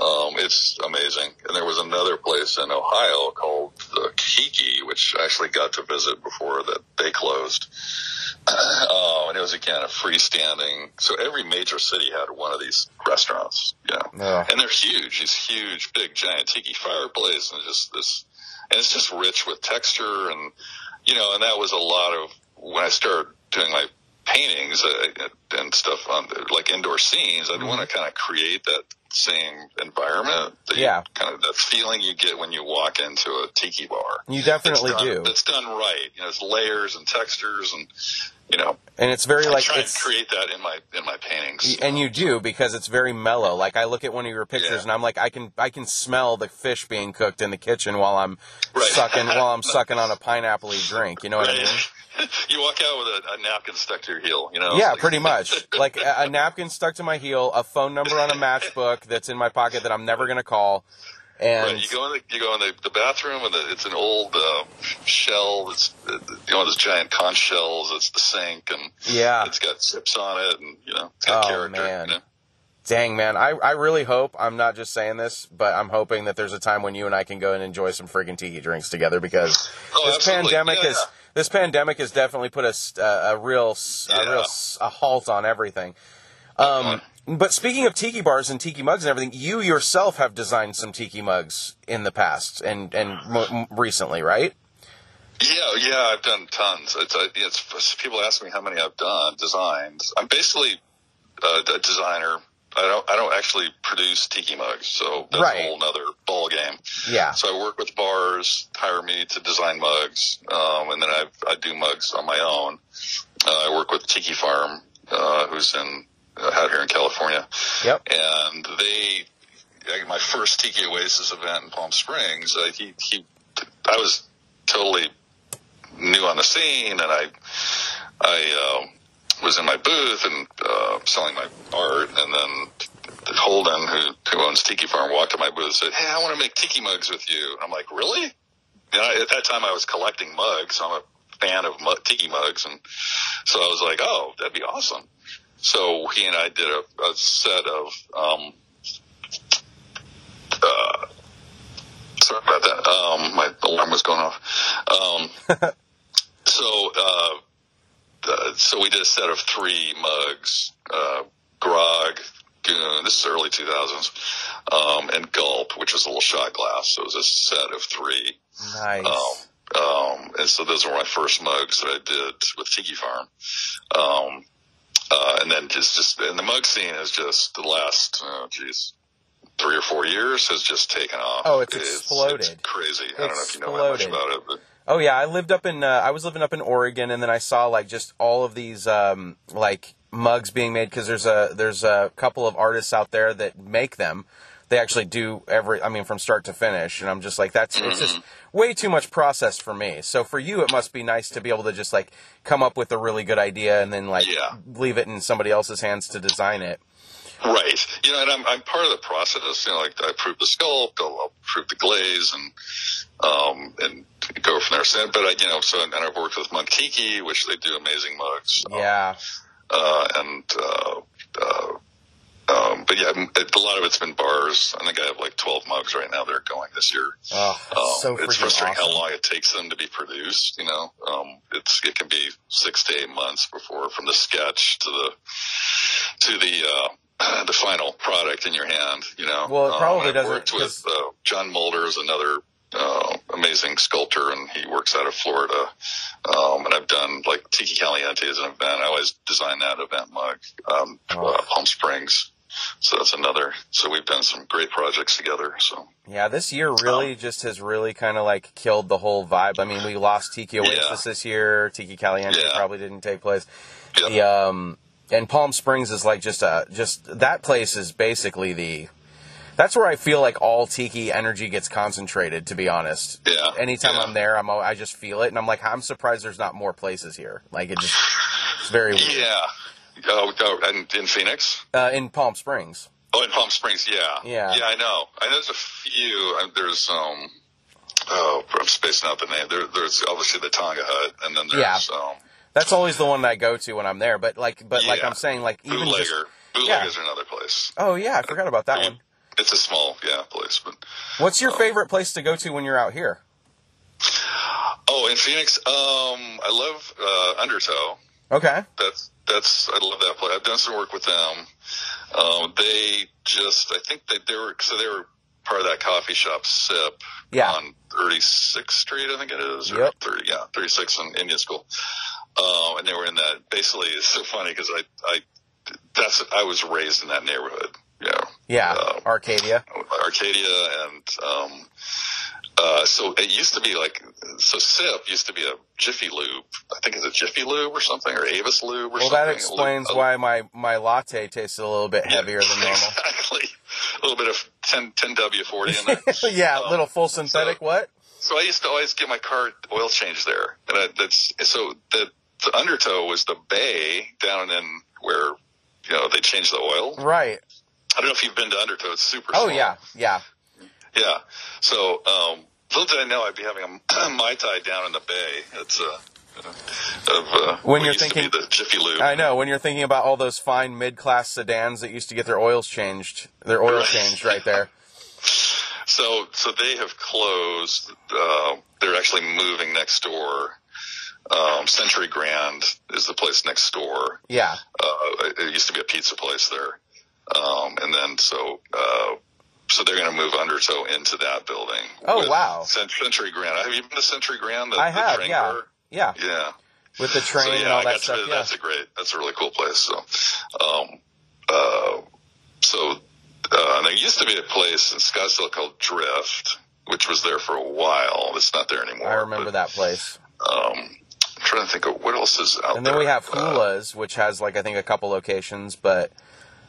[SPEAKER 2] um, it's amazing. And there was another place in Ohio called the Kahiki, which I actually got to visit before that they closed. Oh, and it was again a freestanding. So every major city had one of these restaurants, you know,
[SPEAKER 1] Ugh.
[SPEAKER 2] and they're huge. These huge, big, giant tiki fireplace, and just this, and it's just rich with texture, and you know, and that was a lot of when I started doing my paintings uh, and stuff on like indoor scenes, I'd
[SPEAKER 1] Mm-hmm.
[SPEAKER 2] want to kind of create that same environment. That you-
[SPEAKER 1] Yeah.
[SPEAKER 2] kind of that feeling you get when you walk into a tiki bar.
[SPEAKER 1] You definitely
[SPEAKER 2] done,
[SPEAKER 1] do.
[SPEAKER 2] It's done right. You know, it's layers and textures, and you know,
[SPEAKER 1] And it's very
[SPEAKER 2] I
[SPEAKER 1] like
[SPEAKER 2] try
[SPEAKER 1] it's
[SPEAKER 2] create that in my in my paintings.
[SPEAKER 1] and you do because it's very mellow. Like I look at one of your pictures
[SPEAKER 2] Yeah.
[SPEAKER 1] and I'm like I can I can smell the fish being cooked in the kitchen while I'm
[SPEAKER 2] Right.
[SPEAKER 1] sucking while I'm sucking on a pineapple drink. You know what I mean?
[SPEAKER 2] You walk out with a, a napkin stuck to your heel. You know.
[SPEAKER 1] Yeah, pretty much. Like a, a napkin stuck to my heel, a phone number on a matchbook that's in my pocket that I'm never gonna call, and
[SPEAKER 2] Right, you go in the you go in the, the bathroom and the, it's an old uh, shell. It's uh, you know those giant conch shells. It's the sink and
[SPEAKER 1] yeah.
[SPEAKER 2] it's got chips on it and you know it's got
[SPEAKER 1] Oh,
[SPEAKER 2] character.
[SPEAKER 1] man.
[SPEAKER 2] You know?
[SPEAKER 1] Dang man, I, I really hope I'm not just saying this, but I'm hoping that there's a time when you and I can go and enjoy some freaking tiki drinks together because
[SPEAKER 2] Oh,
[SPEAKER 1] this
[SPEAKER 2] absolutely.
[SPEAKER 1] pandemic
[SPEAKER 2] Yeah,
[SPEAKER 1] has
[SPEAKER 2] yeah.
[SPEAKER 1] This pandemic has definitely put a a, real a real a halt on everything. Um, but speaking of tiki bars and tiki mugs and everything, you yourself have designed some tiki mugs in the past and and m- recently, right?
[SPEAKER 2] Yeah, yeah, I've done tons. It's, it's people ask me how many I've done designed. I'm basically a, a designer. I don't I don't actually produce tiki mugs, so that's
[SPEAKER 1] Right.
[SPEAKER 2] a whole other ball game.
[SPEAKER 1] Yeah.
[SPEAKER 2] So I work with bars, hire me to design mugs, um, and then I I do mugs on my own. Uh, I work with Tiki Farm, uh, who's in uh, out here in California,
[SPEAKER 1] Yep.
[SPEAKER 2] and they my first Tiki Oasis event in Palm Springs. Uh, he he, I was totally new on the scene, and I I um, was in my booth and uh, selling my art, and then Holden, who who owns Tiki Farm, walked to my booth and said, "Hey, I want to make tiki mugs with you." And I'm like, "Really?" And I, at that time, I was collecting mugs. So I'm a fan of mu- tiki mugs, and so I was like, "Oh, that'd be awesome." So he and I did a, a set of. Um, uh, sorry about that. Um, my alarm was going off. Um, so, uh, uh, so we did a set of three mugs, uh, grog, goon. This is early 2000s, um, and gulp, which was a little shot glass. So it was a set of three.
[SPEAKER 1] Nice.
[SPEAKER 2] Um, um, and so those were my first mugs that I did with Tiki Farm. Um, uh, and then just, just, and the mug scene is just the last, oh geez, three or four years has just taken off.
[SPEAKER 1] Oh, it's
[SPEAKER 2] It's
[SPEAKER 1] exploded.
[SPEAKER 2] crazy. I don't know if you know that much about it, but
[SPEAKER 1] Oh yeah, I lived up in uh, I was living up in Oregon, and then I saw like just all of these um, like mugs being made because there's a there's a couple of artists out there that make them. They actually do every I mean from start to finish, and I'm just like that's it's just way too much process for me. So for you, it must be nice to be able to just like come up with a really good idea and then like
[SPEAKER 2] Yeah.
[SPEAKER 1] leave it in somebody else's hands to design it.
[SPEAKER 2] Right. You know, and I'm, I'm part of the process. You know, like I prove the sculpt, I'll, I'll prove the glaze, and um, and go from there. So, but I, you know, so and I've worked with Munktiki, which they do amazing mugs.
[SPEAKER 1] Yeah,
[SPEAKER 2] Uh, and uh, uh, um, but yeah, a lot of it's been bars. I think I have like 12 mugs right now that are going this year.
[SPEAKER 1] oh,
[SPEAKER 2] Um,
[SPEAKER 1] so
[SPEAKER 2] it's frustrating
[SPEAKER 1] awesome.
[SPEAKER 2] how long it takes them to be produced. You know, um, it's it can be six to eight months before from the sketch to the to the uh, the final product in your hand. You know,
[SPEAKER 1] Well, it probably
[SPEAKER 2] um, I've
[SPEAKER 1] doesn't-
[SPEAKER 2] Worked with uh, John Mulder is another uh, amazing sculptor, and he works out of Florida. Um, and I've done like Tiki Caliente as an event. I always design that event mug, um,
[SPEAKER 1] Oh.
[SPEAKER 2] uh, Palm Springs. So that's another. So we've done some great projects together. So
[SPEAKER 1] Yeah, this year really just has really kind of like killed the whole vibe. I mean, we lost Tiki Oasis
[SPEAKER 2] Yeah.
[SPEAKER 1] this year. Tiki Caliente
[SPEAKER 2] Yeah.
[SPEAKER 1] probably didn't take place.
[SPEAKER 2] yeah.
[SPEAKER 1] The um and Palm Springs is like just a just that place is basically the that's where I feel like all tiki energy gets concentrated. To be honest,
[SPEAKER 2] Yeah.
[SPEAKER 1] anytime
[SPEAKER 2] Yeah.
[SPEAKER 1] I'm there, I'm I just feel it, and I'm like I'm surprised there's not more places here. Like it just it's very weird.
[SPEAKER 2] Yeah. Oh, oh and in Phoenix?
[SPEAKER 1] Uh, in Palm Springs.
[SPEAKER 2] Oh, in Palm Springs, yeah.
[SPEAKER 1] Yeah.
[SPEAKER 2] Yeah, I know. I know there's a few. There's, um, oh, I'm spacing out the name. There, there's obviously the Tonga Hut, and then there's, um,
[SPEAKER 1] That's always the one that I go to when I'm there. But like, but like I'm saying, like even
[SPEAKER 2] Bootlegger.
[SPEAKER 1] just
[SPEAKER 2] Bootlegger's another place.
[SPEAKER 1] oh yeah, I forgot about that one.
[SPEAKER 2] It's a small, yeah, place. But
[SPEAKER 1] What's your favorite place to go to when you're out here?
[SPEAKER 2] oh, in Phoenix, um, I love uh, Undertow.
[SPEAKER 1] Okay.
[SPEAKER 2] That's that's I love that place. I've done some work with them. Um, they just I think that they were so they were part of that coffee shop Sip
[SPEAKER 1] Yeah.
[SPEAKER 2] on 36th Street, I think it is, or
[SPEAKER 1] Yep.
[SPEAKER 2] 30, yeah, 36 in Indian School. um, and they were in that. Basically, it's so funny because I, I, that's I was raised in that neighborhood.
[SPEAKER 1] Yeah,
[SPEAKER 2] uh,
[SPEAKER 1] Arcadia.
[SPEAKER 2] Arcadia, and um, uh, so it used to be like so. Sip used to be a Jiffy Lube. I think it's a Jiffy Lube or something, or Avis Lube or
[SPEAKER 1] Well,
[SPEAKER 2] something.
[SPEAKER 1] that explains why my my latte tastes a little bit heavier than normal.
[SPEAKER 2] Exactly. A little bit of 10, 10W40 in there.
[SPEAKER 1] yeah,
[SPEAKER 2] Um,
[SPEAKER 1] little full synthetic.
[SPEAKER 2] so-
[SPEAKER 1] what?
[SPEAKER 2] So I used to always get my car oil changed there, and I, that's so the the undertow was the bay down in where you know they change the oil.
[SPEAKER 1] Right.
[SPEAKER 2] I don't know if you've been to undertow; it's super.
[SPEAKER 1] Oh
[SPEAKER 2] small.
[SPEAKER 1] yeah, yeah.
[SPEAKER 2] yeah. So um, little did I know I'd be having a mai tai down in the bay. It's uh, of uh,
[SPEAKER 1] When you're thinking-
[SPEAKER 2] the Jiffy Lube.
[SPEAKER 1] I know. When you're thinking about all those fine mid-class sedans that used to get their oils changed, their oil
[SPEAKER 2] Right.
[SPEAKER 1] changed right there.
[SPEAKER 2] So, so they have closed. Uh, they're actually moving next door. Um, Century Grand is the place next door.
[SPEAKER 1] Yeah.
[SPEAKER 2] Uh, it it used to be a pizza place there. Um, and then so, uh, so they're going to move Undertow into that building.
[SPEAKER 1] Oh, wow.
[SPEAKER 2] Century Grand. Have you been to Century Grand? The,
[SPEAKER 1] I have. Yeah. Yeah.
[SPEAKER 2] Yeah.
[SPEAKER 1] With the train
[SPEAKER 2] so, yeah,
[SPEAKER 1] and all
[SPEAKER 2] I
[SPEAKER 1] that stuff.
[SPEAKER 2] to,
[SPEAKER 1] Yeah.
[SPEAKER 2] That's a great, that's a really cool place. So, um, uh, so, uh, there used to be a place in Scottsdale called Drift, which was there for a while. It's not there anymore.
[SPEAKER 1] I remember that place.
[SPEAKER 2] Um, I'm trying to think of what else is out there.
[SPEAKER 1] And then
[SPEAKER 2] there.
[SPEAKER 1] we have
[SPEAKER 2] Uh,
[SPEAKER 1] Hula's, which has like I think a couple locations, but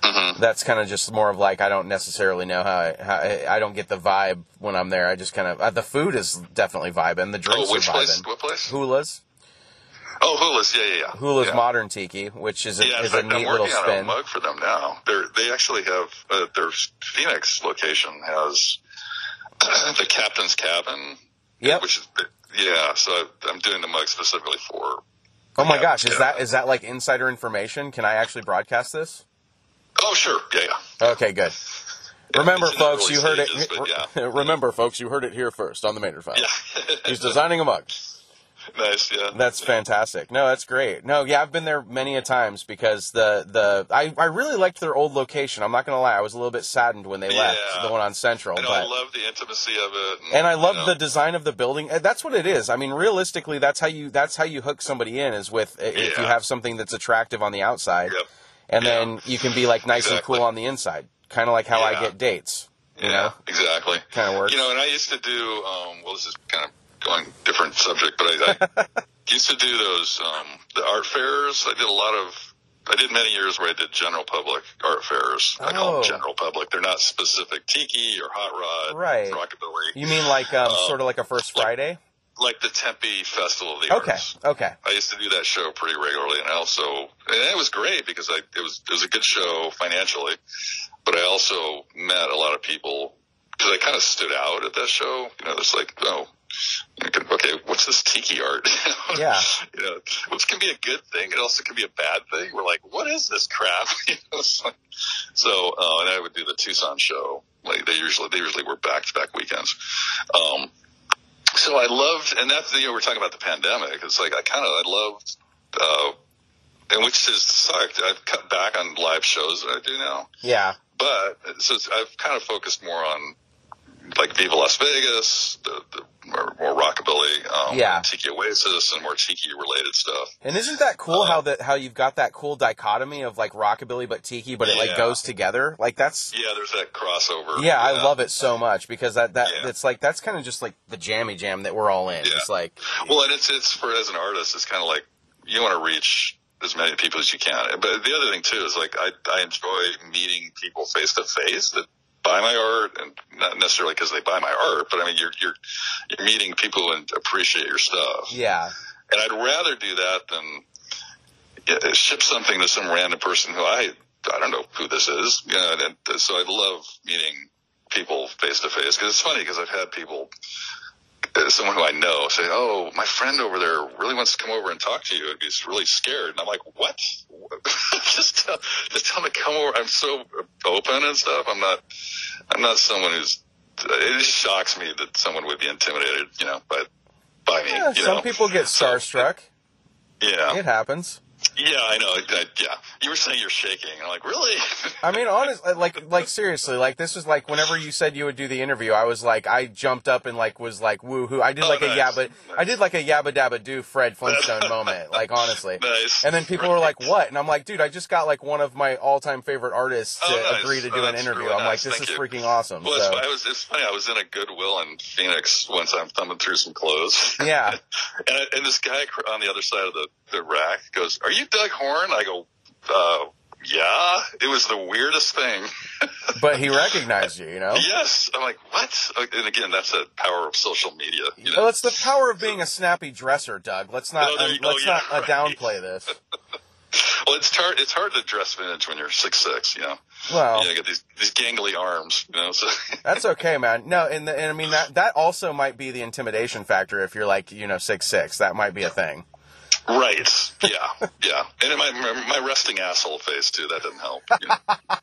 [SPEAKER 2] mhm.
[SPEAKER 1] that's kind of just more of like I don't necessarily know how I, how I, I don't get the vibe when I'm there. I just kind of uh, the food is definitely vibing, the drinks
[SPEAKER 2] Oh, which
[SPEAKER 1] are
[SPEAKER 2] place?
[SPEAKER 1] vibing.
[SPEAKER 2] What place?
[SPEAKER 1] Hula's,
[SPEAKER 2] Oh, Hula's. Yeah, yeah, yeah.
[SPEAKER 1] Hula's
[SPEAKER 2] yeah.
[SPEAKER 1] Modern Tiki, which is a,
[SPEAKER 2] Yeah,
[SPEAKER 1] is a
[SPEAKER 2] I'm
[SPEAKER 1] neat little
[SPEAKER 2] working on a mug for them now. They're, they actually have uh, their Phoenix location has the captain's cabin.
[SPEAKER 1] Yep.
[SPEAKER 2] Which is yeah. So I'm doing the mug specifically for.
[SPEAKER 1] Oh my gosh, is that is that like insider information? Can I actually broadcast this?
[SPEAKER 2] Oh sure, yeah, yeah.
[SPEAKER 1] Okay, good. Remember,
[SPEAKER 2] in the
[SPEAKER 1] folks,
[SPEAKER 2] early
[SPEAKER 1] you heard
[SPEAKER 2] stages,
[SPEAKER 1] it.
[SPEAKER 2] but yeah.
[SPEAKER 1] Remember, folks, you heard it here first on the MayNERD File.
[SPEAKER 2] Yeah.
[SPEAKER 1] He's designing a mug.
[SPEAKER 2] nice, yeah.
[SPEAKER 1] That's fantastic. No, that's great. No, yeah, I've been there many a times because the the I, I really liked their old location. I'm not gonna lie, I was a little bit saddened when they left the one on Central,
[SPEAKER 2] I know, I love the intimacy of it.
[SPEAKER 1] and I love
[SPEAKER 2] you know,
[SPEAKER 1] the design of the building. That's what it is. I mean, realistically, that's how you that's how you hook somebody in is with if you have something that's attractive on the outside,
[SPEAKER 2] Yep.
[SPEAKER 1] And
[SPEAKER 2] Yeah.
[SPEAKER 1] then you can be like nice and cool on the inside, kind of like how I get dates. You
[SPEAKER 2] yeah,
[SPEAKER 1] know,
[SPEAKER 2] exactly.
[SPEAKER 1] kind of works.
[SPEAKER 2] You know, and I used to do. Um, well, this is kind of going different subject, but I, I used to do those um, the art fairs. I did a lot of. I did many years where I did general public art fairs. I call
[SPEAKER 1] Oh.
[SPEAKER 2] them general public. They're not specific tiki or hot rod,
[SPEAKER 1] Right.
[SPEAKER 2] rockabilly,
[SPEAKER 1] you mean like um,
[SPEAKER 2] Uh,
[SPEAKER 1] sort of like a First Friday?
[SPEAKER 2] Like the Tempe Festival of the
[SPEAKER 1] Okay,
[SPEAKER 2] Arts.
[SPEAKER 1] okay. Okay.
[SPEAKER 2] I used to do that show pretty regularly, and I also and it was great because I it was it was a good show financially, but I also met a lot of people because I kind of stood out at that show. You know, it's like oh. Okay, what's this tiki art?
[SPEAKER 1] Yeah.
[SPEAKER 2] you know, which can be a good thing. It also can be a bad thing. We're like, what is this crap? You know, like- so, uh, and I would do the Tucson show. Like they usually, they usually were back to back weekends. Um, so I loved, and that's, you know, we're talking about the pandemic. It's like, I kind of, I loved, uh, and which has sucked. I've cut back on live shows that I do now,
[SPEAKER 1] Yeah,
[SPEAKER 2] but so I've kind of focused more on like Viva Las Vegas, the, the more, more rockabilly, um,
[SPEAKER 1] Yeah.
[SPEAKER 2] Tiki Oasis and more Tiki related stuff.
[SPEAKER 1] and isn't that cool
[SPEAKER 2] Uh,
[SPEAKER 1] how that how you've got that cool dichotomy of like rockabilly but tiki, but it like goes together? Like that's
[SPEAKER 2] Yeah, there's that crossover.
[SPEAKER 1] yeah, I love it so much because that that
[SPEAKER 2] Yeah.
[SPEAKER 1] it's like that's kind of just like the jammy jam that we're all in.
[SPEAKER 2] Yeah.
[SPEAKER 1] It's like
[SPEAKER 2] Well, and it's it's for as an artist, it's kind of like you want to reach as many people as you can. But the other thing too is like I I enjoy meeting people face to face that buy my art, and not necessarily because they buy my art, but I mean you're you're you're meeting people and appreciate your stuff.
[SPEAKER 1] yeah,
[SPEAKER 2] And I'd rather do that than ship something to some random person who I I don't know who this is. You know, and so I love meeting people face to face because it's funny because I've had people, Uh, someone who I know, say, "Oh, my friend over there really wants to come over and talk to you, and he's really scared." And I'm like, "What? just tell, just tell him to come over." I'm so open and stuff. I'm not. I'm not someone who's. It just shocks me that someone would be intimidated, you know, by by me.
[SPEAKER 1] yeah some
[SPEAKER 2] know?
[SPEAKER 1] people get
[SPEAKER 2] So,
[SPEAKER 1] starstruck.
[SPEAKER 2] Yeah.
[SPEAKER 1] It happens.
[SPEAKER 2] Yeah, I know. I, yeah, you were saying you're shaking. I'm like, really?
[SPEAKER 1] I mean, honestly, uh, like, like seriously, like this was like whenever you said you would do the interview, I was like, I jumped up and like was like, woohoo! I did
[SPEAKER 2] Oh,
[SPEAKER 1] like a
[SPEAKER 2] nice.
[SPEAKER 1] yabba, I did like a yabba dabba do Fred Flintstone moment, like honestly.
[SPEAKER 2] nice.
[SPEAKER 1] And then people were like, "What?" And I'm like, "Dude, I just got like one of my all-time favorite artists oh, to
[SPEAKER 2] Oh, nice.
[SPEAKER 1] agree to do
[SPEAKER 2] Oh,
[SPEAKER 1] an interview."
[SPEAKER 2] really
[SPEAKER 1] I'm like, "This
[SPEAKER 2] Thank
[SPEAKER 1] is
[SPEAKER 2] you.
[SPEAKER 1] freaking awesome."
[SPEAKER 2] Well, it's,
[SPEAKER 1] So,
[SPEAKER 2] I was, it's funny. I was in a Goodwill in Phoenix once. I'm thumbing through some clothes.
[SPEAKER 1] yeah,
[SPEAKER 2] And, and this guy on the other side of the, the rack goes, Are you Doug Horne? I go, uh, Yeah. It was the weirdest thing.
[SPEAKER 1] but he recognized you, you know.
[SPEAKER 2] yes. I'm like, What? And again, that's the power of social media. You know?
[SPEAKER 1] Well, it's the power of being a snappy dresser, Doug. Let's not
[SPEAKER 2] you go.
[SPEAKER 1] let's
[SPEAKER 2] Yeah,
[SPEAKER 1] not
[SPEAKER 2] right.
[SPEAKER 1] downplay this.
[SPEAKER 2] Well, it's hard. It's hard to dress vintage when you're six six. You know,
[SPEAKER 1] Well,
[SPEAKER 2] you get these these gangly arms. You know, so
[SPEAKER 1] That's okay, man. No, and, the, and I mean that that also might be the intimidation factor if you're like you know six six. That might be a thing.
[SPEAKER 2] Right. Yeah, yeah. And my my resting asshole face too. That didn't help. You know?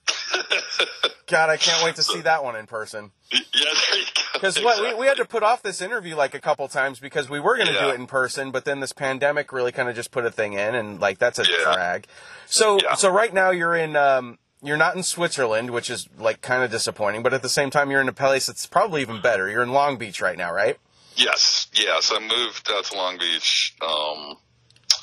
[SPEAKER 1] God, I can't wait to see that one in person.
[SPEAKER 2] yeah, there you go.
[SPEAKER 1] Because what we, we had to put off this interview like a couple times because we were going to do it in person, but then this pandemic really kind of just put a thing in, and like that's a
[SPEAKER 2] Yeah.
[SPEAKER 1] drag. So
[SPEAKER 2] Yeah.
[SPEAKER 1] so right now you're in um you're not in Switzerland, which is like kind of disappointing, but at the same time you're in a place that's probably even better. You're in Long Beach right now, right?
[SPEAKER 2] Yes, yes. I moved out to Long Beach. Um,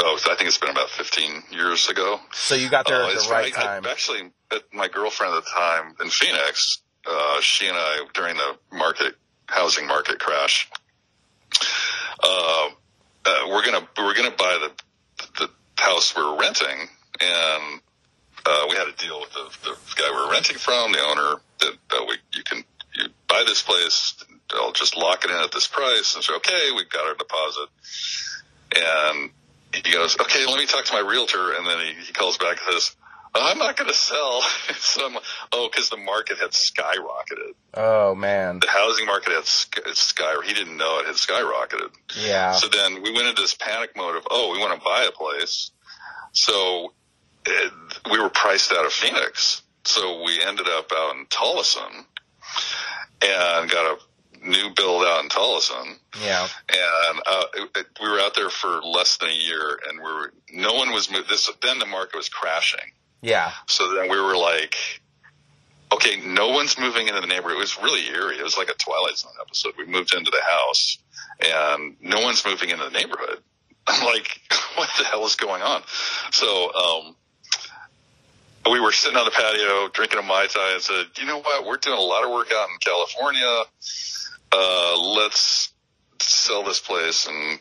[SPEAKER 2] oh, I think it's been about 15 years ago.
[SPEAKER 1] So you got there
[SPEAKER 2] Uh,
[SPEAKER 1] at the right time.
[SPEAKER 2] I, actually, my girlfriend at the time in Phoenix, uh, she and I during the market housing market crash, uh, uh, we're gonna we're gonna buy the the house we we're renting, and uh, we had a deal with the, the guy we were renting from, the owner, that, that we you can you buy this place, I'll just lock it in at this price, and say okay, we've got our deposit, and he goes, okay, let me talk to my realtor, and then he, he calls back and says. I'm not going to sell. so I'm, oh, because the market had skyrocketed.
[SPEAKER 1] Oh man,
[SPEAKER 2] The housing market had sky, sky. He didn't know it had skyrocketed.
[SPEAKER 1] yeah.
[SPEAKER 2] So then we went into this panic mode of, oh, we want to buy a place. So it, we were priced out of Phoenix. So we ended up out in Tolleson and got a new build out in Tolleson.
[SPEAKER 1] Yeah.
[SPEAKER 2] And uh, it, it, we were out there for less than a year, and we were no one was moving. This then the market was crashing.
[SPEAKER 1] Yeah.
[SPEAKER 2] So then we were like, okay, no one's moving into the neighborhood. It was really eerie. It was like a Twilight Zone episode. We moved into the house and no one's moving into the neighborhood. I'm like, what the hell is going on? So, um, we were sitting on the patio drinking a Mai Tai and said, you know what? We're doing a lot of work out in California. Uh, let's sell this place and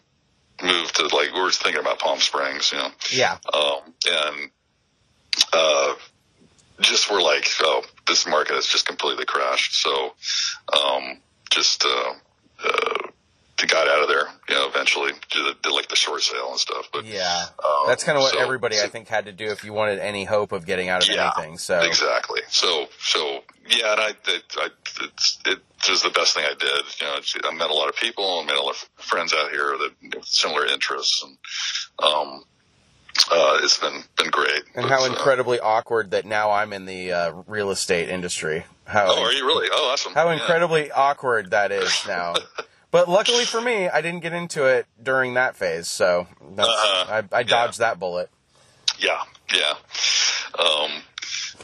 [SPEAKER 2] move to like, we were thinking about Palm Springs, you know?
[SPEAKER 1] Yeah.
[SPEAKER 2] Um, and, uh, just were like, oh, this market has just completely crashed. So, um, just, uh, uh, got out of there, you know, eventually did, did like the short sale and stuff. But,
[SPEAKER 1] Yeah.
[SPEAKER 2] um,
[SPEAKER 1] That's kind of what
[SPEAKER 2] so-
[SPEAKER 1] everybody, I think, had to do if you wanted any hope of getting out of
[SPEAKER 2] Yeah,
[SPEAKER 1] anything. So
[SPEAKER 2] Exactly. So, so yeah, and I, it, I, it's, it was the best thing I did. You know, I met a lot of people and made a lot of friends out here that similar interests, and um, uh, it's been been great.
[SPEAKER 1] and
[SPEAKER 2] But,
[SPEAKER 1] how
[SPEAKER 2] uh,
[SPEAKER 1] incredibly awkward that now I'm in the uh, real estate industry. How
[SPEAKER 2] oh, are you really? Oh, awesome.
[SPEAKER 1] how
[SPEAKER 2] Yeah.
[SPEAKER 1] incredibly awkward that is now. But luckily for me, I didn't get into it during that phase, so that's,
[SPEAKER 2] Uh-huh.
[SPEAKER 1] I, I dodged that bullet.
[SPEAKER 2] Yeah, yeah. Um,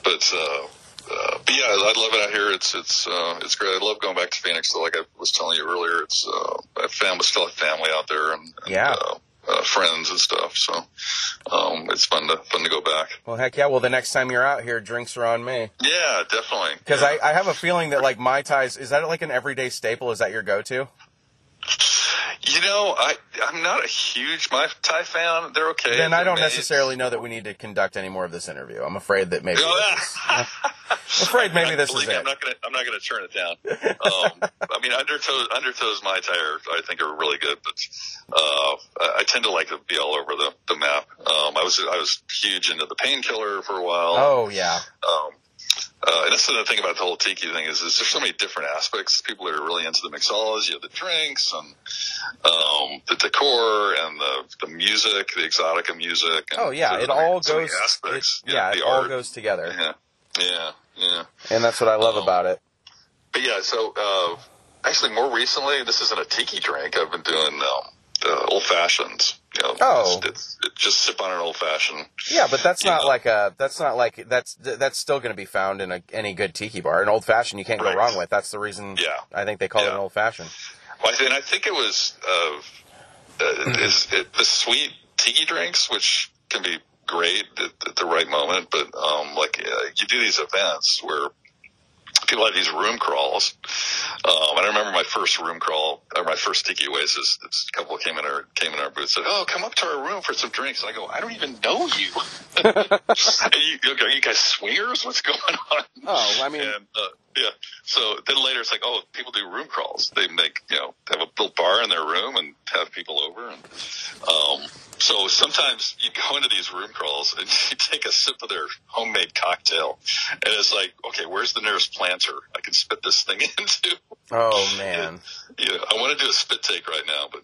[SPEAKER 2] but, uh, uh, but yeah, I love it out here. It's it's uh, it's great. I love going back to Phoenix. So like I was telling you earlier, it's uh, I family still have family out there and, and
[SPEAKER 1] Yeah.
[SPEAKER 2] uh, uh, friends and stuff. So um, it's fun to fun to go back.
[SPEAKER 1] Well, heck yeah. Well, the next time you're out here, drinks are on me.
[SPEAKER 2] Yeah, definitely.
[SPEAKER 1] Because I, I have a feeling that like Mai Tais is that like an everyday staple? Is that your go-to?
[SPEAKER 2] You know, I I'm not a huge Mai Tai fan. They're okay.
[SPEAKER 1] Then I don't
[SPEAKER 2] made-
[SPEAKER 1] necessarily know that we need to conduct any more of this interview. I'm afraid that maybe
[SPEAKER 2] Oh,
[SPEAKER 1] this is, I'm afraid maybe this is
[SPEAKER 2] me, I'm not gonna I'm not gonna turn it down. Um, I mean, undertow undertows Mai Tai are, I think are really good, but uh, I I tend to like to be all over the the map. Um, I was I was huge into the painkiller for a while.
[SPEAKER 1] Oh yeah,
[SPEAKER 2] Um, uh, and that's the thing about the whole tiki thing is, is there's so many different aspects. People are really into the mixology of the drinks and um, the decor and the the music, the exotica music. And
[SPEAKER 1] oh yeah. It all
[SPEAKER 2] so
[SPEAKER 1] goes.
[SPEAKER 2] aspects.
[SPEAKER 1] It, yeah, it all
[SPEAKER 2] art.
[SPEAKER 1] goes together,
[SPEAKER 2] Yeah, yeah, yeah.
[SPEAKER 1] and that's what I love
[SPEAKER 2] Um,
[SPEAKER 1] about it.
[SPEAKER 2] But yeah, so uh, actually, more recently, this isn't a tiki drink. I've been doing um, uh, old fashions. You know,
[SPEAKER 1] Oh.
[SPEAKER 2] it's, it's, it just sip on an old fashioned.
[SPEAKER 1] Yeah, but that's not
[SPEAKER 2] Yeah.
[SPEAKER 1] like a. That's not like that's that's still going to be found in a, any good tiki bar. An old fashioned you can't go wrong with. That's the reason.
[SPEAKER 2] Yeah.
[SPEAKER 1] I think they call it an old fashioned.
[SPEAKER 2] Well, I think, and I think it was uh, uh, is it, the sweet tiki drinks, which can be great at, at the right moment, but um, like uh, you do these events where people have these room crawls. Um, and I remember my first room crawl, or my first tiki oasis. This couple came in our came in our booth, said, "Oh, come up to our room for some drinks." And I go, "I don't even know you. are, you are you guys swingers? What's going on?"
[SPEAKER 1] Oh, I mean-
[SPEAKER 2] and, uh, yeah. So then later it's like, oh, people do room crawls. They make, you know, have a little bar in their room and have people over. And, um, so sometimes you go into these room crawls and you take a sip of their homemade cocktail and it's like, okay, where's the nearest planter I can spit this thing into?
[SPEAKER 1] Oh man.
[SPEAKER 2] Yeah, I want to do a spit take right now, but,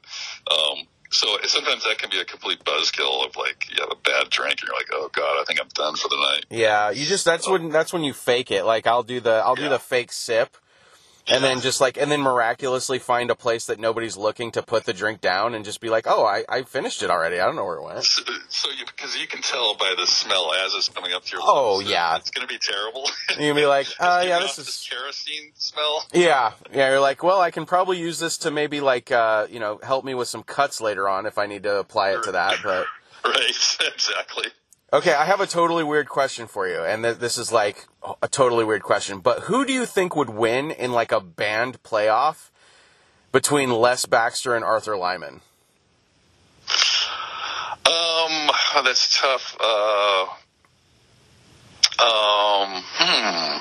[SPEAKER 2] um, so sometimes that can be a complete buzzkill of like, you have a bad drink and you're like, oh God, I think I'm done for the night.
[SPEAKER 1] Yeah, you just that's when that's when you fake it. Like I'll do the I'll do the fake sip. And then just like, and then miraculously find a place that nobody's looking to put the drink down and just be like, oh, I, I finished it already. I don't know where it went.
[SPEAKER 2] So, so you, because you can tell by the smell as it's coming up to your
[SPEAKER 1] Oh,
[SPEAKER 2] lips
[SPEAKER 1] yeah.
[SPEAKER 2] it's going to be terrible.
[SPEAKER 1] You'd be like, uh, yeah, this is,
[SPEAKER 2] kerosene smell.
[SPEAKER 1] yeah, yeah. You're like, well, I can probably use this to maybe like, uh, you know, help me with some cuts later on if I need to apply it to that. But
[SPEAKER 2] Right, exactly.
[SPEAKER 1] Okay, I have a totally weird question for you, and th- this is like a totally weird question. But who do you think would win in like a band playoff between Les Baxter and Arthur Lyman?
[SPEAKER 2] Um, that's tough. Uh, um, hmm.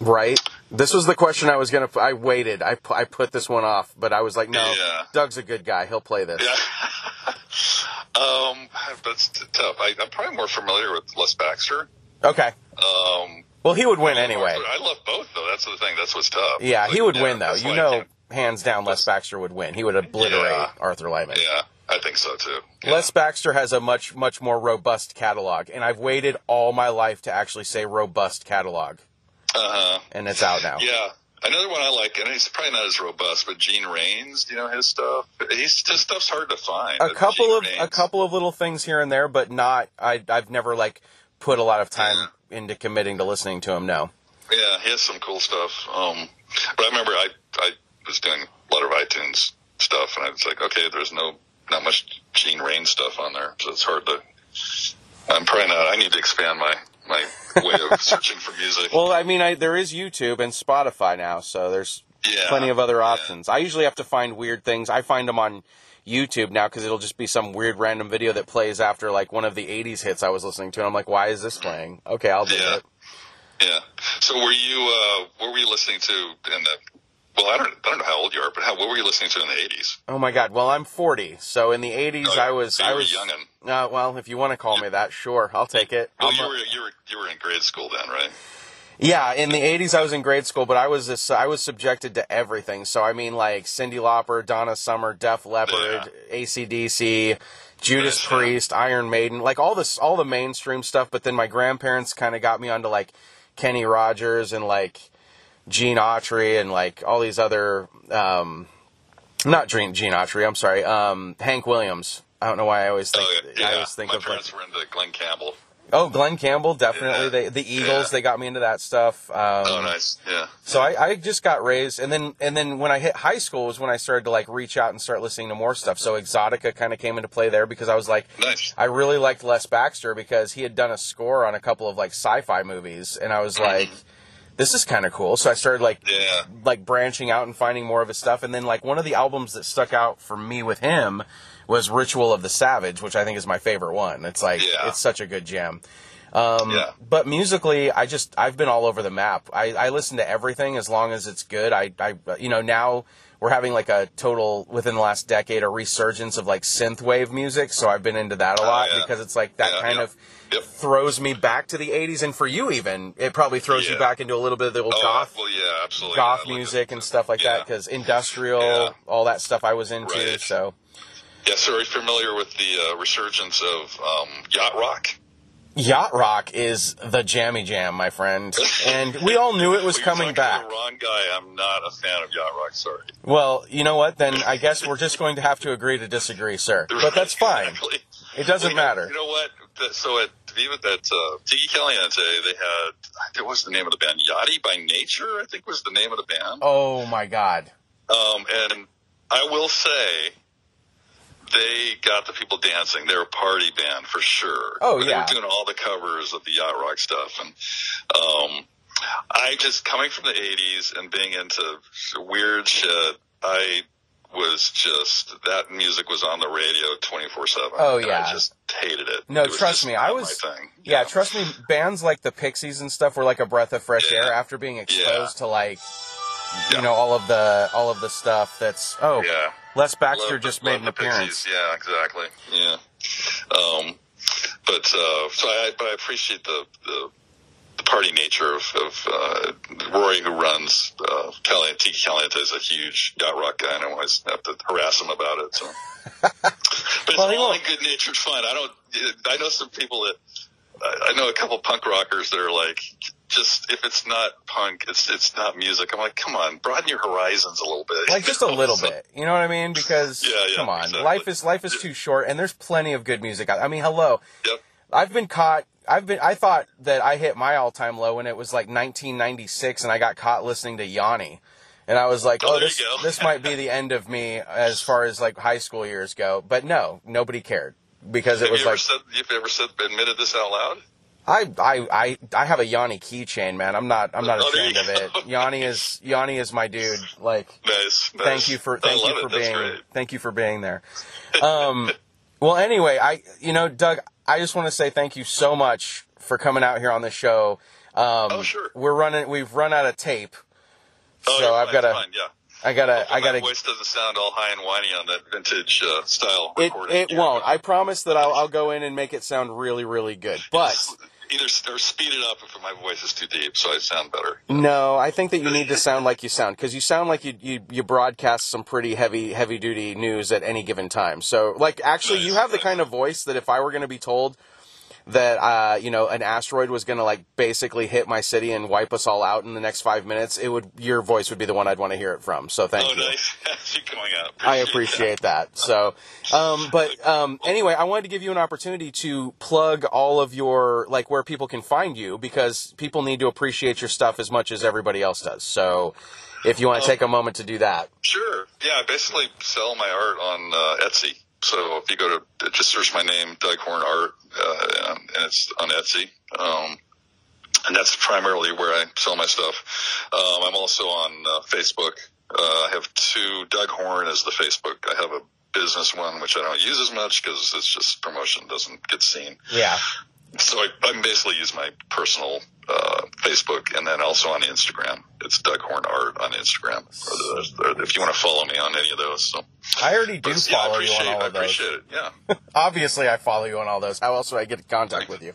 [SPEAKER 1] Right. This was the question I was gonna. I waited. I I put this one off, but I was like, no,
[SPEAKER 2] Yeah.
[SPEAKER 1] Doug's a good guy. He'll play this.
[SPEAKER 2] Yeah. um, that's tough. I, I'm probably more familiar with Les Baxter.
[SPEAKER 1] Okay.
[SPEAKER 2] Um,
[SPEAKER 1] Well, he would win anyway.
[SPEAKER 2] I love both though. That's the thing. That's what's tough.
[SPEAKER 1] Yeah,
[SPEAKER 2] Like,
[SPEAKER 1] he would
[SPEAKER 2] yeah,
[SPEAKER 1] win though. You know, hands down, Les Baxter would win. He would obliterate
[SPEAKER 2] Yeah.
[SPEAKER 1] Arthur Lyman.
[SPEAKER 2] Yeah, I think so too. Yeah.
[SPEAKER 1] Les Baxter has a much much more robust catalog, and I've waited all my life to actually say robust catalog,
[SPEAKER 2] Uh-huh.
[SPEAKER 1] and it's out now.
[SPEAKER 2] Yeah. Another one I like, and he's probably not as robust, but Gene Rains, you know his stuff? He's, his stuff's hard to find.
[SPEAKER 1] A couple
[SPEAKER 2] Gene
[SPEAKER 1] of a couple of little things here and there, but not. I I've never like put a lot of time into committing to listening to him. No.
[SPEAKER 2] Yeah, he has some cool stuff. Um, but I remember I I was doing a lot of iTunes stuff, and I was like, okay, there's no not much Gene Rains stuff on there, so it's hard to. I'm probably not. I need to expand my my way of searching for music.
[SPEAKER 1] Well, I mean, I, there is YouTube and Spotify now, so there's
[SPEAKER 2] yeah,
[SPEAKER 1] plenty of other
[SPEAKER 2] yeah.
[SPEAKER 1] options. I usually have to find weird things. I find them on YouTube now because it'll just be some weird random video that plays after like one of the '80s hits I was listening to, and I'm like, why is this playing? Okay, I'll do
[SPEAKER 2] Yeah.
[SPEAKER 1] it.
[SPEAKER 2] Yeah. So were you? Uh, what were you listening to in the? Well, I don't. I don't know how old you are, but how, what were you listening to in the '80s?
[SPEAKER 1] Oh my God! Well, I'm 40, so in the '80s
[SPEAKER 2] Oh,
[SPEAKER 1] I was
[SPEAKER 2] so
[SPEAKER 1] I was
[SPEAKER 2] youngin'.
[SPEAKER 1] Uh, well, if you want to call me that, sure, I'll take it.
[SPEAKER 2] Well, you
[SPEAKER 1] a-
[SPEAKER 2] were you were you were in grade school then, right?
[SPEAKER 1] Yeah, in the '80s, I was in grade school, but I was this, I was subjected to everything. So I mean, like Cyndi Lauper, Donna Summer, Def Leppard, ACDC, Judas
[SPEAKER 2] Yeah.
[SPEAKER 1] Priest, Iron Maiden, like all this, all the mainstream stuff. But then my grandparents kind of got me onto like Kenny Rogers and like Gene Autry and like all these other, um, not Gene, Gene Autry. I'm sorry, um, Hank Williams. I don't know why I always think
[SPEAKER 2] Oh, yeah.
[SPEAKER 1] I always think
[SPEAKER 2] My
[SPEAKER 1] of like
[SPEAKER 2] were into Glen Campbell.
[SPEAKER 1] Oh, Glen Campbell, definitely.
[SPEAKER 2] Yeah.
[SPEAKER 1] They, the Eagles,
[SPEAKER 2] Yeah.
[SPEAKER 1] they got me into that stuff. Um,
[SPEAKER 2] Oh, nice. Yeah.
[SPEAKER 1] So I, I just got raised, and then and then when I hit high school was when I started to like reach out and start listening to more stuff. So Exotica kind of came into play there because I was like,
[SPEAKER 2] Nice.
[SPEAKER 1] I really liked Les Baxter because he had done a score on a couple of like sci-fi movies, and I was like, this is kind of cool. So I started like
[SPEAKER 2] Yeah.
[SPEAKER 1] like branching out and finding more of his stuff. And then like one of the albums that stuck out for me with him was Ritual of the Savage, which I think is my favorite one. It's like
[SPEAKER 2] Yeah.
[SPEAKER 1] it's such a good jam. Um,
[SPEAKER 2] Yeah.
[SPEAKER 1] But musically, I just I've been all over the map. I, I listen to everything as long as it's good. I, I you know now we're having like a total within the last decade a resurgence of like synthwave music. So I've been into that a
[SPEAKER 2] Oh,
[SPEAKER 1] lot
[SPEAKER 2] yeah.
[SPEAKER 1] because it's like that
[SPEAKER 2] Yeah,
[SPEAKER 1] kind
[SPEAKER 2] yeah.
[SPEAKER 1] of
[SPEAKER 2] Yep.
[SPEAKER 1] throws me back to the 80s and for you even it probably throws you back into a little bit of the old
[SPEAKER 2] Oh,
[SPEAKER 1] goth
[SPEAKER 2] well, yeah, absolutely.
[SPEAKER 1] goth
[SPEAKER 2] like
[SPEAKER 1] music
[SPEAKER 2] it.
[SPEAKER 1] and stuff like that because industrial all that stuff i was into
[SPEAKER 2] Right.
[SPEAKER 1] so
[SPEAKER 2] Yeah, so are you familiar with the uh, resurgence of um, yacht rock?
[SPEAKER 1] Yacht rock is the jammy jam, my friend, and we all knew it was
[SPEAKER 2] Well,
[SPEAKER 1] coming back.
[SPEAKER 2] The wrong guy. I'm not a fan of yacht rock. Sorry.
[SPEAKER 1] Well, you know what? Then I guess we're just going to have to agree to disagree, sir. But that's fine.
[SPEAKER 2] Exactly.
[SPEAKER 1] It doesn't
[SPEAKER 2] Well, you know-
[SPEAKER 1] matter.
[SPEAKER 2] You know what? So at Viva, at uh, Tiki Caliente, they had what was the name of the band? Yachty by Nature, I think was the name of the band.
[SPEAKER 1] Oh my God.
[SPEAKER 2] Um, and I will say, they got the people dancing. They're a party band for sure.
[SPEAKER 1] Oh,
[SPEAKER 2] They
[SPEAKER 1] yeah.
[SPEAKER 2] were doing all the covers of the yacht rock stuff, and um, I just coming from the '80s and being into weird shit. I was just that music was on the radio 24 seven.
[SPEAKER 1] Oh, yeah.
[SPEAKER 2] I just hated it.
[SPEAKER 1] No,
[SPEAKER 2] It
[SPEAKER 1] trust me, I was-
[SPEAKER 2] thing.
[SPEAKER 1] Yeah, trust me, bands like the Pixies and stuff were like a breath of fresh
[SPEAKER 2] Yeah.
[SPEAKER 1] air after being exposed to like you
[SPEAKER 2] Yeah.
[SPEAKER 1] know all of the all of the stuff that's oh
[SPEAKER 2] Yeah.
[SPEAKER 1] Les Baxter
[SPEAKER 2] Love-
[SPEAKER 1] just made an appearance.
[SPEAKER 2] Pixies. Yeah, exactly. Yeah. Um, but uh, so I, but I appreciate the the, the party nature of, of uh, Rory, who runs uh, Caliente. Tiki Caliente is a huge yacht rock guy, and I always have to harass him about it. So. but it's
[SPEAKER 1] Well,
[SPEAKER 2] all in good natured fun. I don't. I know some people that. I know a couple punk rockers that are like, just if it's not punk, it's it's not music. I'm like, come on, broaden your horizons a little bit.
[SPEAKER 1] Like just a little bit, you know what I mean? Because
[SPEAKER 2] Yeah, yeah,
[SPEAKER 1] come on,
[SPEAKER 2] exactly.
[SPEAKER 1] life is life is too short, and there's plenty of good music out. I mean, hello,
[SPEAKER 2] Yep.
[SPEAKER 1] I've been caught. I've been. I thought that I hit my all-time low when it was like 1996, and I got caught listening to Yanni, and I was like,
[SPEAKER 2] Oh,
[SPEAKER 1] "Oh, this this might be the end of me as far as like high school years go." But no, nobody cared because it
[SPEAKER 2] Have
[SPEAKER 1] was
[SPEAKER 2] you
[SPEAKER 1] like
[SPEAKER 2] said? You've ever said admitted this out loud?
[SPEAKER 1] I I I I have a Yanni keychain, man. I'm not I'm not ashamed of it. Yanni is Yanni is my dude. Like
[SPEAKER 2] Nice. nice.
[SPEAKER 1] thank you for thank you for
[SPEAKER 2] it.
[SPEAKER 1] Being thank you for being there. Um, well, anyway, I you know Doug, I just want to say thank you so much for coming out here on the show. Um,
[SPEAKER 2] Oh, sure.
[SPEAKER 1] We're running. We've run out of tape,
[SPEAKER 2] Oh,
[SPEAKER 1] so I've got to.
[SPEAKER 2] yeah.
[SPEAKER 1] I gotta. I gotta.
[SPEAKER 2] My voice doesn't sound all high and whiny on that vintage uh, style
[SPEAKER 1] It
[SPEAKER 2] recording.
[SPEAKER 1] it won't. I promise that I'll I'll go in and make it sound really really good. But
[SPEAKER 2] either or speed it up if my voice is too deep, so I sound better.
[SPEAKER 1] No, I think that you need to sound like you sound because you sound like you, you you broadcast some pretty heavy heavy duty news at any given time. So like actually you have the kind of voice that if I were going to be told that uh you know an asteroid was going to like basically hit my city and wipe us all out in the next 5 minutes, it would your voice would be the one I'd want to hear it from. So thank
[SPEAKER 2] oh,
[SPEAKER 1] you.
[SPEAKER 2] nice. Going out.
[SPEAKER 1] I appreciate that. So, um, but um, anyway, I wanted to give you an opportunity to plug all of your like where people can find you because people need to appreciate your stuff as much as everybody else does. So, if you want to take a moment to do that,
[SPEAKER 2] Sure. Yeah, I basically sell my art on uh, Etsy. So if you go to just search my name, Doug Horne Art, uh, and it's on Etsy. Um, and that's primarily where I sell my stuff. Um, I'm also on uh, Facebook. Uh, I have two. Doug Horne is the Facebook. I have a business one which I don't use as much because it's just promotion doesn't get seen.
[SPEAKER 1] yeah,
[SPEAKER 2] So I, I basically use my personal uh, Facebook and then also on Instagram. It's Doug Horne Art on Instagram. Or the, or if you want to follow me on any of those, so
[SPEAKER 1] I already do
[SPEAKER 2] But, yeah,
[SPEAKER 1] follow you on all of those.
[SPEAKER 2] I appreciate it. Yeah,
[SPEAKER 1] Obviously, I follow you on all those. How else would I get in contact with you?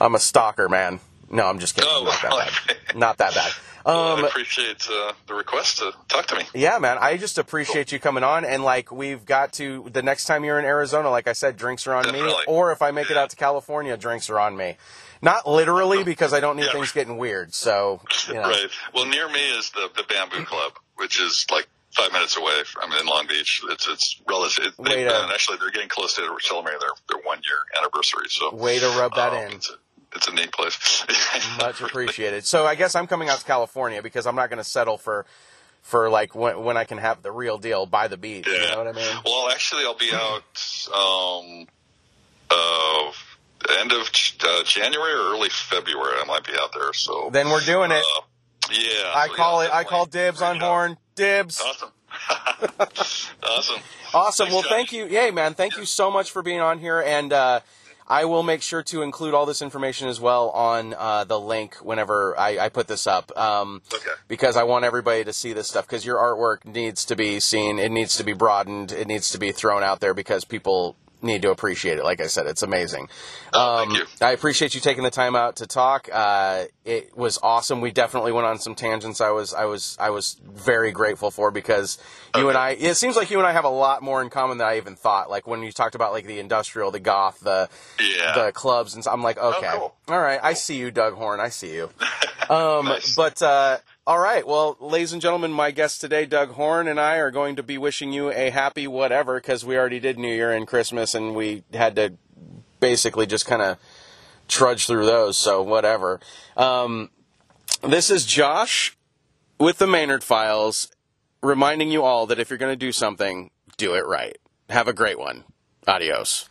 [SPEAKER 1] I'm a stalker, man. No, I'm just kidding.
[SPEAKER 2] Oh,
[SPEAKER 1] Not that
[SPEAKER 2] well,
[SPEAKER 1] bad. Not that bad. Um,
[SPEAKER 2] I appreciate uh, the request to talk to me.
[SPEAKER 1] Yeah, man. I just appreciate you coming on, and like we've got to the next time you're in Arizona, like I said, drinks are on me. Or if I make it out to California, drinks are on me. Not literally because I don't need
[SPEAKER 2] Yeah.
[SPEAKER 1] things getting weird. So you know.
[SPEAKER 2] Right. Well, near me is the the Bamboo Club, which is like five minutes away. From, I'm in Long Beach. It's it's relative. They've been- actually, they're getting close to celebrating their their one year anniversary. So
[SPEAKER 1] way to rub that
[SPEAKER 2] um,
[SPEAKER 1] in.
[SPEAKER 2] It's a, it's a neat place.
[SPEAKER 1] Much appreciated. So I guess I'm coming out to California because I'm not going to settle for for like when when I can have the real deal by the beach. You know what I mean?
[SPEAKER 2] Well, actually, I'll be out um, uh, end of uh, January or early February. I might be out there. So
[SPEAKER 1] Then we're doing it.
[SPEAKER 2] uh, yeah,
[SPEAKER 1] I
[SPEAKER 2] so,
[SPEAKER 1] call
[SPEAKER 2] yeah,
[SPEAKER 1] it. I call dibs on
[SPEAKER 2] bring it up.
[SPEAKER 1] horn. Dibs.
[SPEAKER 2] Awesome. awesome.
[SPEAKER 1] Awesome.
[SPEAKER 2] Thanks,
[SPEAKER 1] Well,
[SPEAKER 2] Josh.
[SPEAKER 1] thank you. Yay, man. Thank you so much for being on here. And uh, I will make sure to include all this information as well on uh, the link whenever I, I put this up. Um,
[SPEAKER 2] Okay.
[SPEAKER 1] because I want everybody to see this stuff because your artwork needs to be seen. It needs to be broadened. It needs to be thrown out there because people need to appreciate it. Like I said, it's amazing.
[SPEAKER 2] Oh,
[SPEAKER 1] Um,
[SPEAKER 2] thank you.
[SPEAKER 1] I appreciate you taking the time out to talk. Uh, it was awesome. We definitely went on some tangents. I was, I was, I was very grateful for because you and I. It seems like you and I have a lot more in common than I even thought. Like when you talked about like the industrial, the goth, the
[SPEAKER 2] Yeah.
[SPEAKER 1] the clubs, and so I'm like, okay,
[SPEAKER 2] cool.
[SPEAKER 1] all right, I see you, Doug Horne. I see you. Um,
[SPEAKER 2] Nice.
[SPEAKER 1] But uh, all right, well, ladies and gentlemen, my guest today, Doug Horne, and I are going to be wishing you a happy whatever because we already did New Year and Christmas, and we had to basically just kind of trudge through those. So whatever. Um, this is Josh with the MayNERD Files, reminding you all that if you're going to do something, do it right. Have a great one. Adios.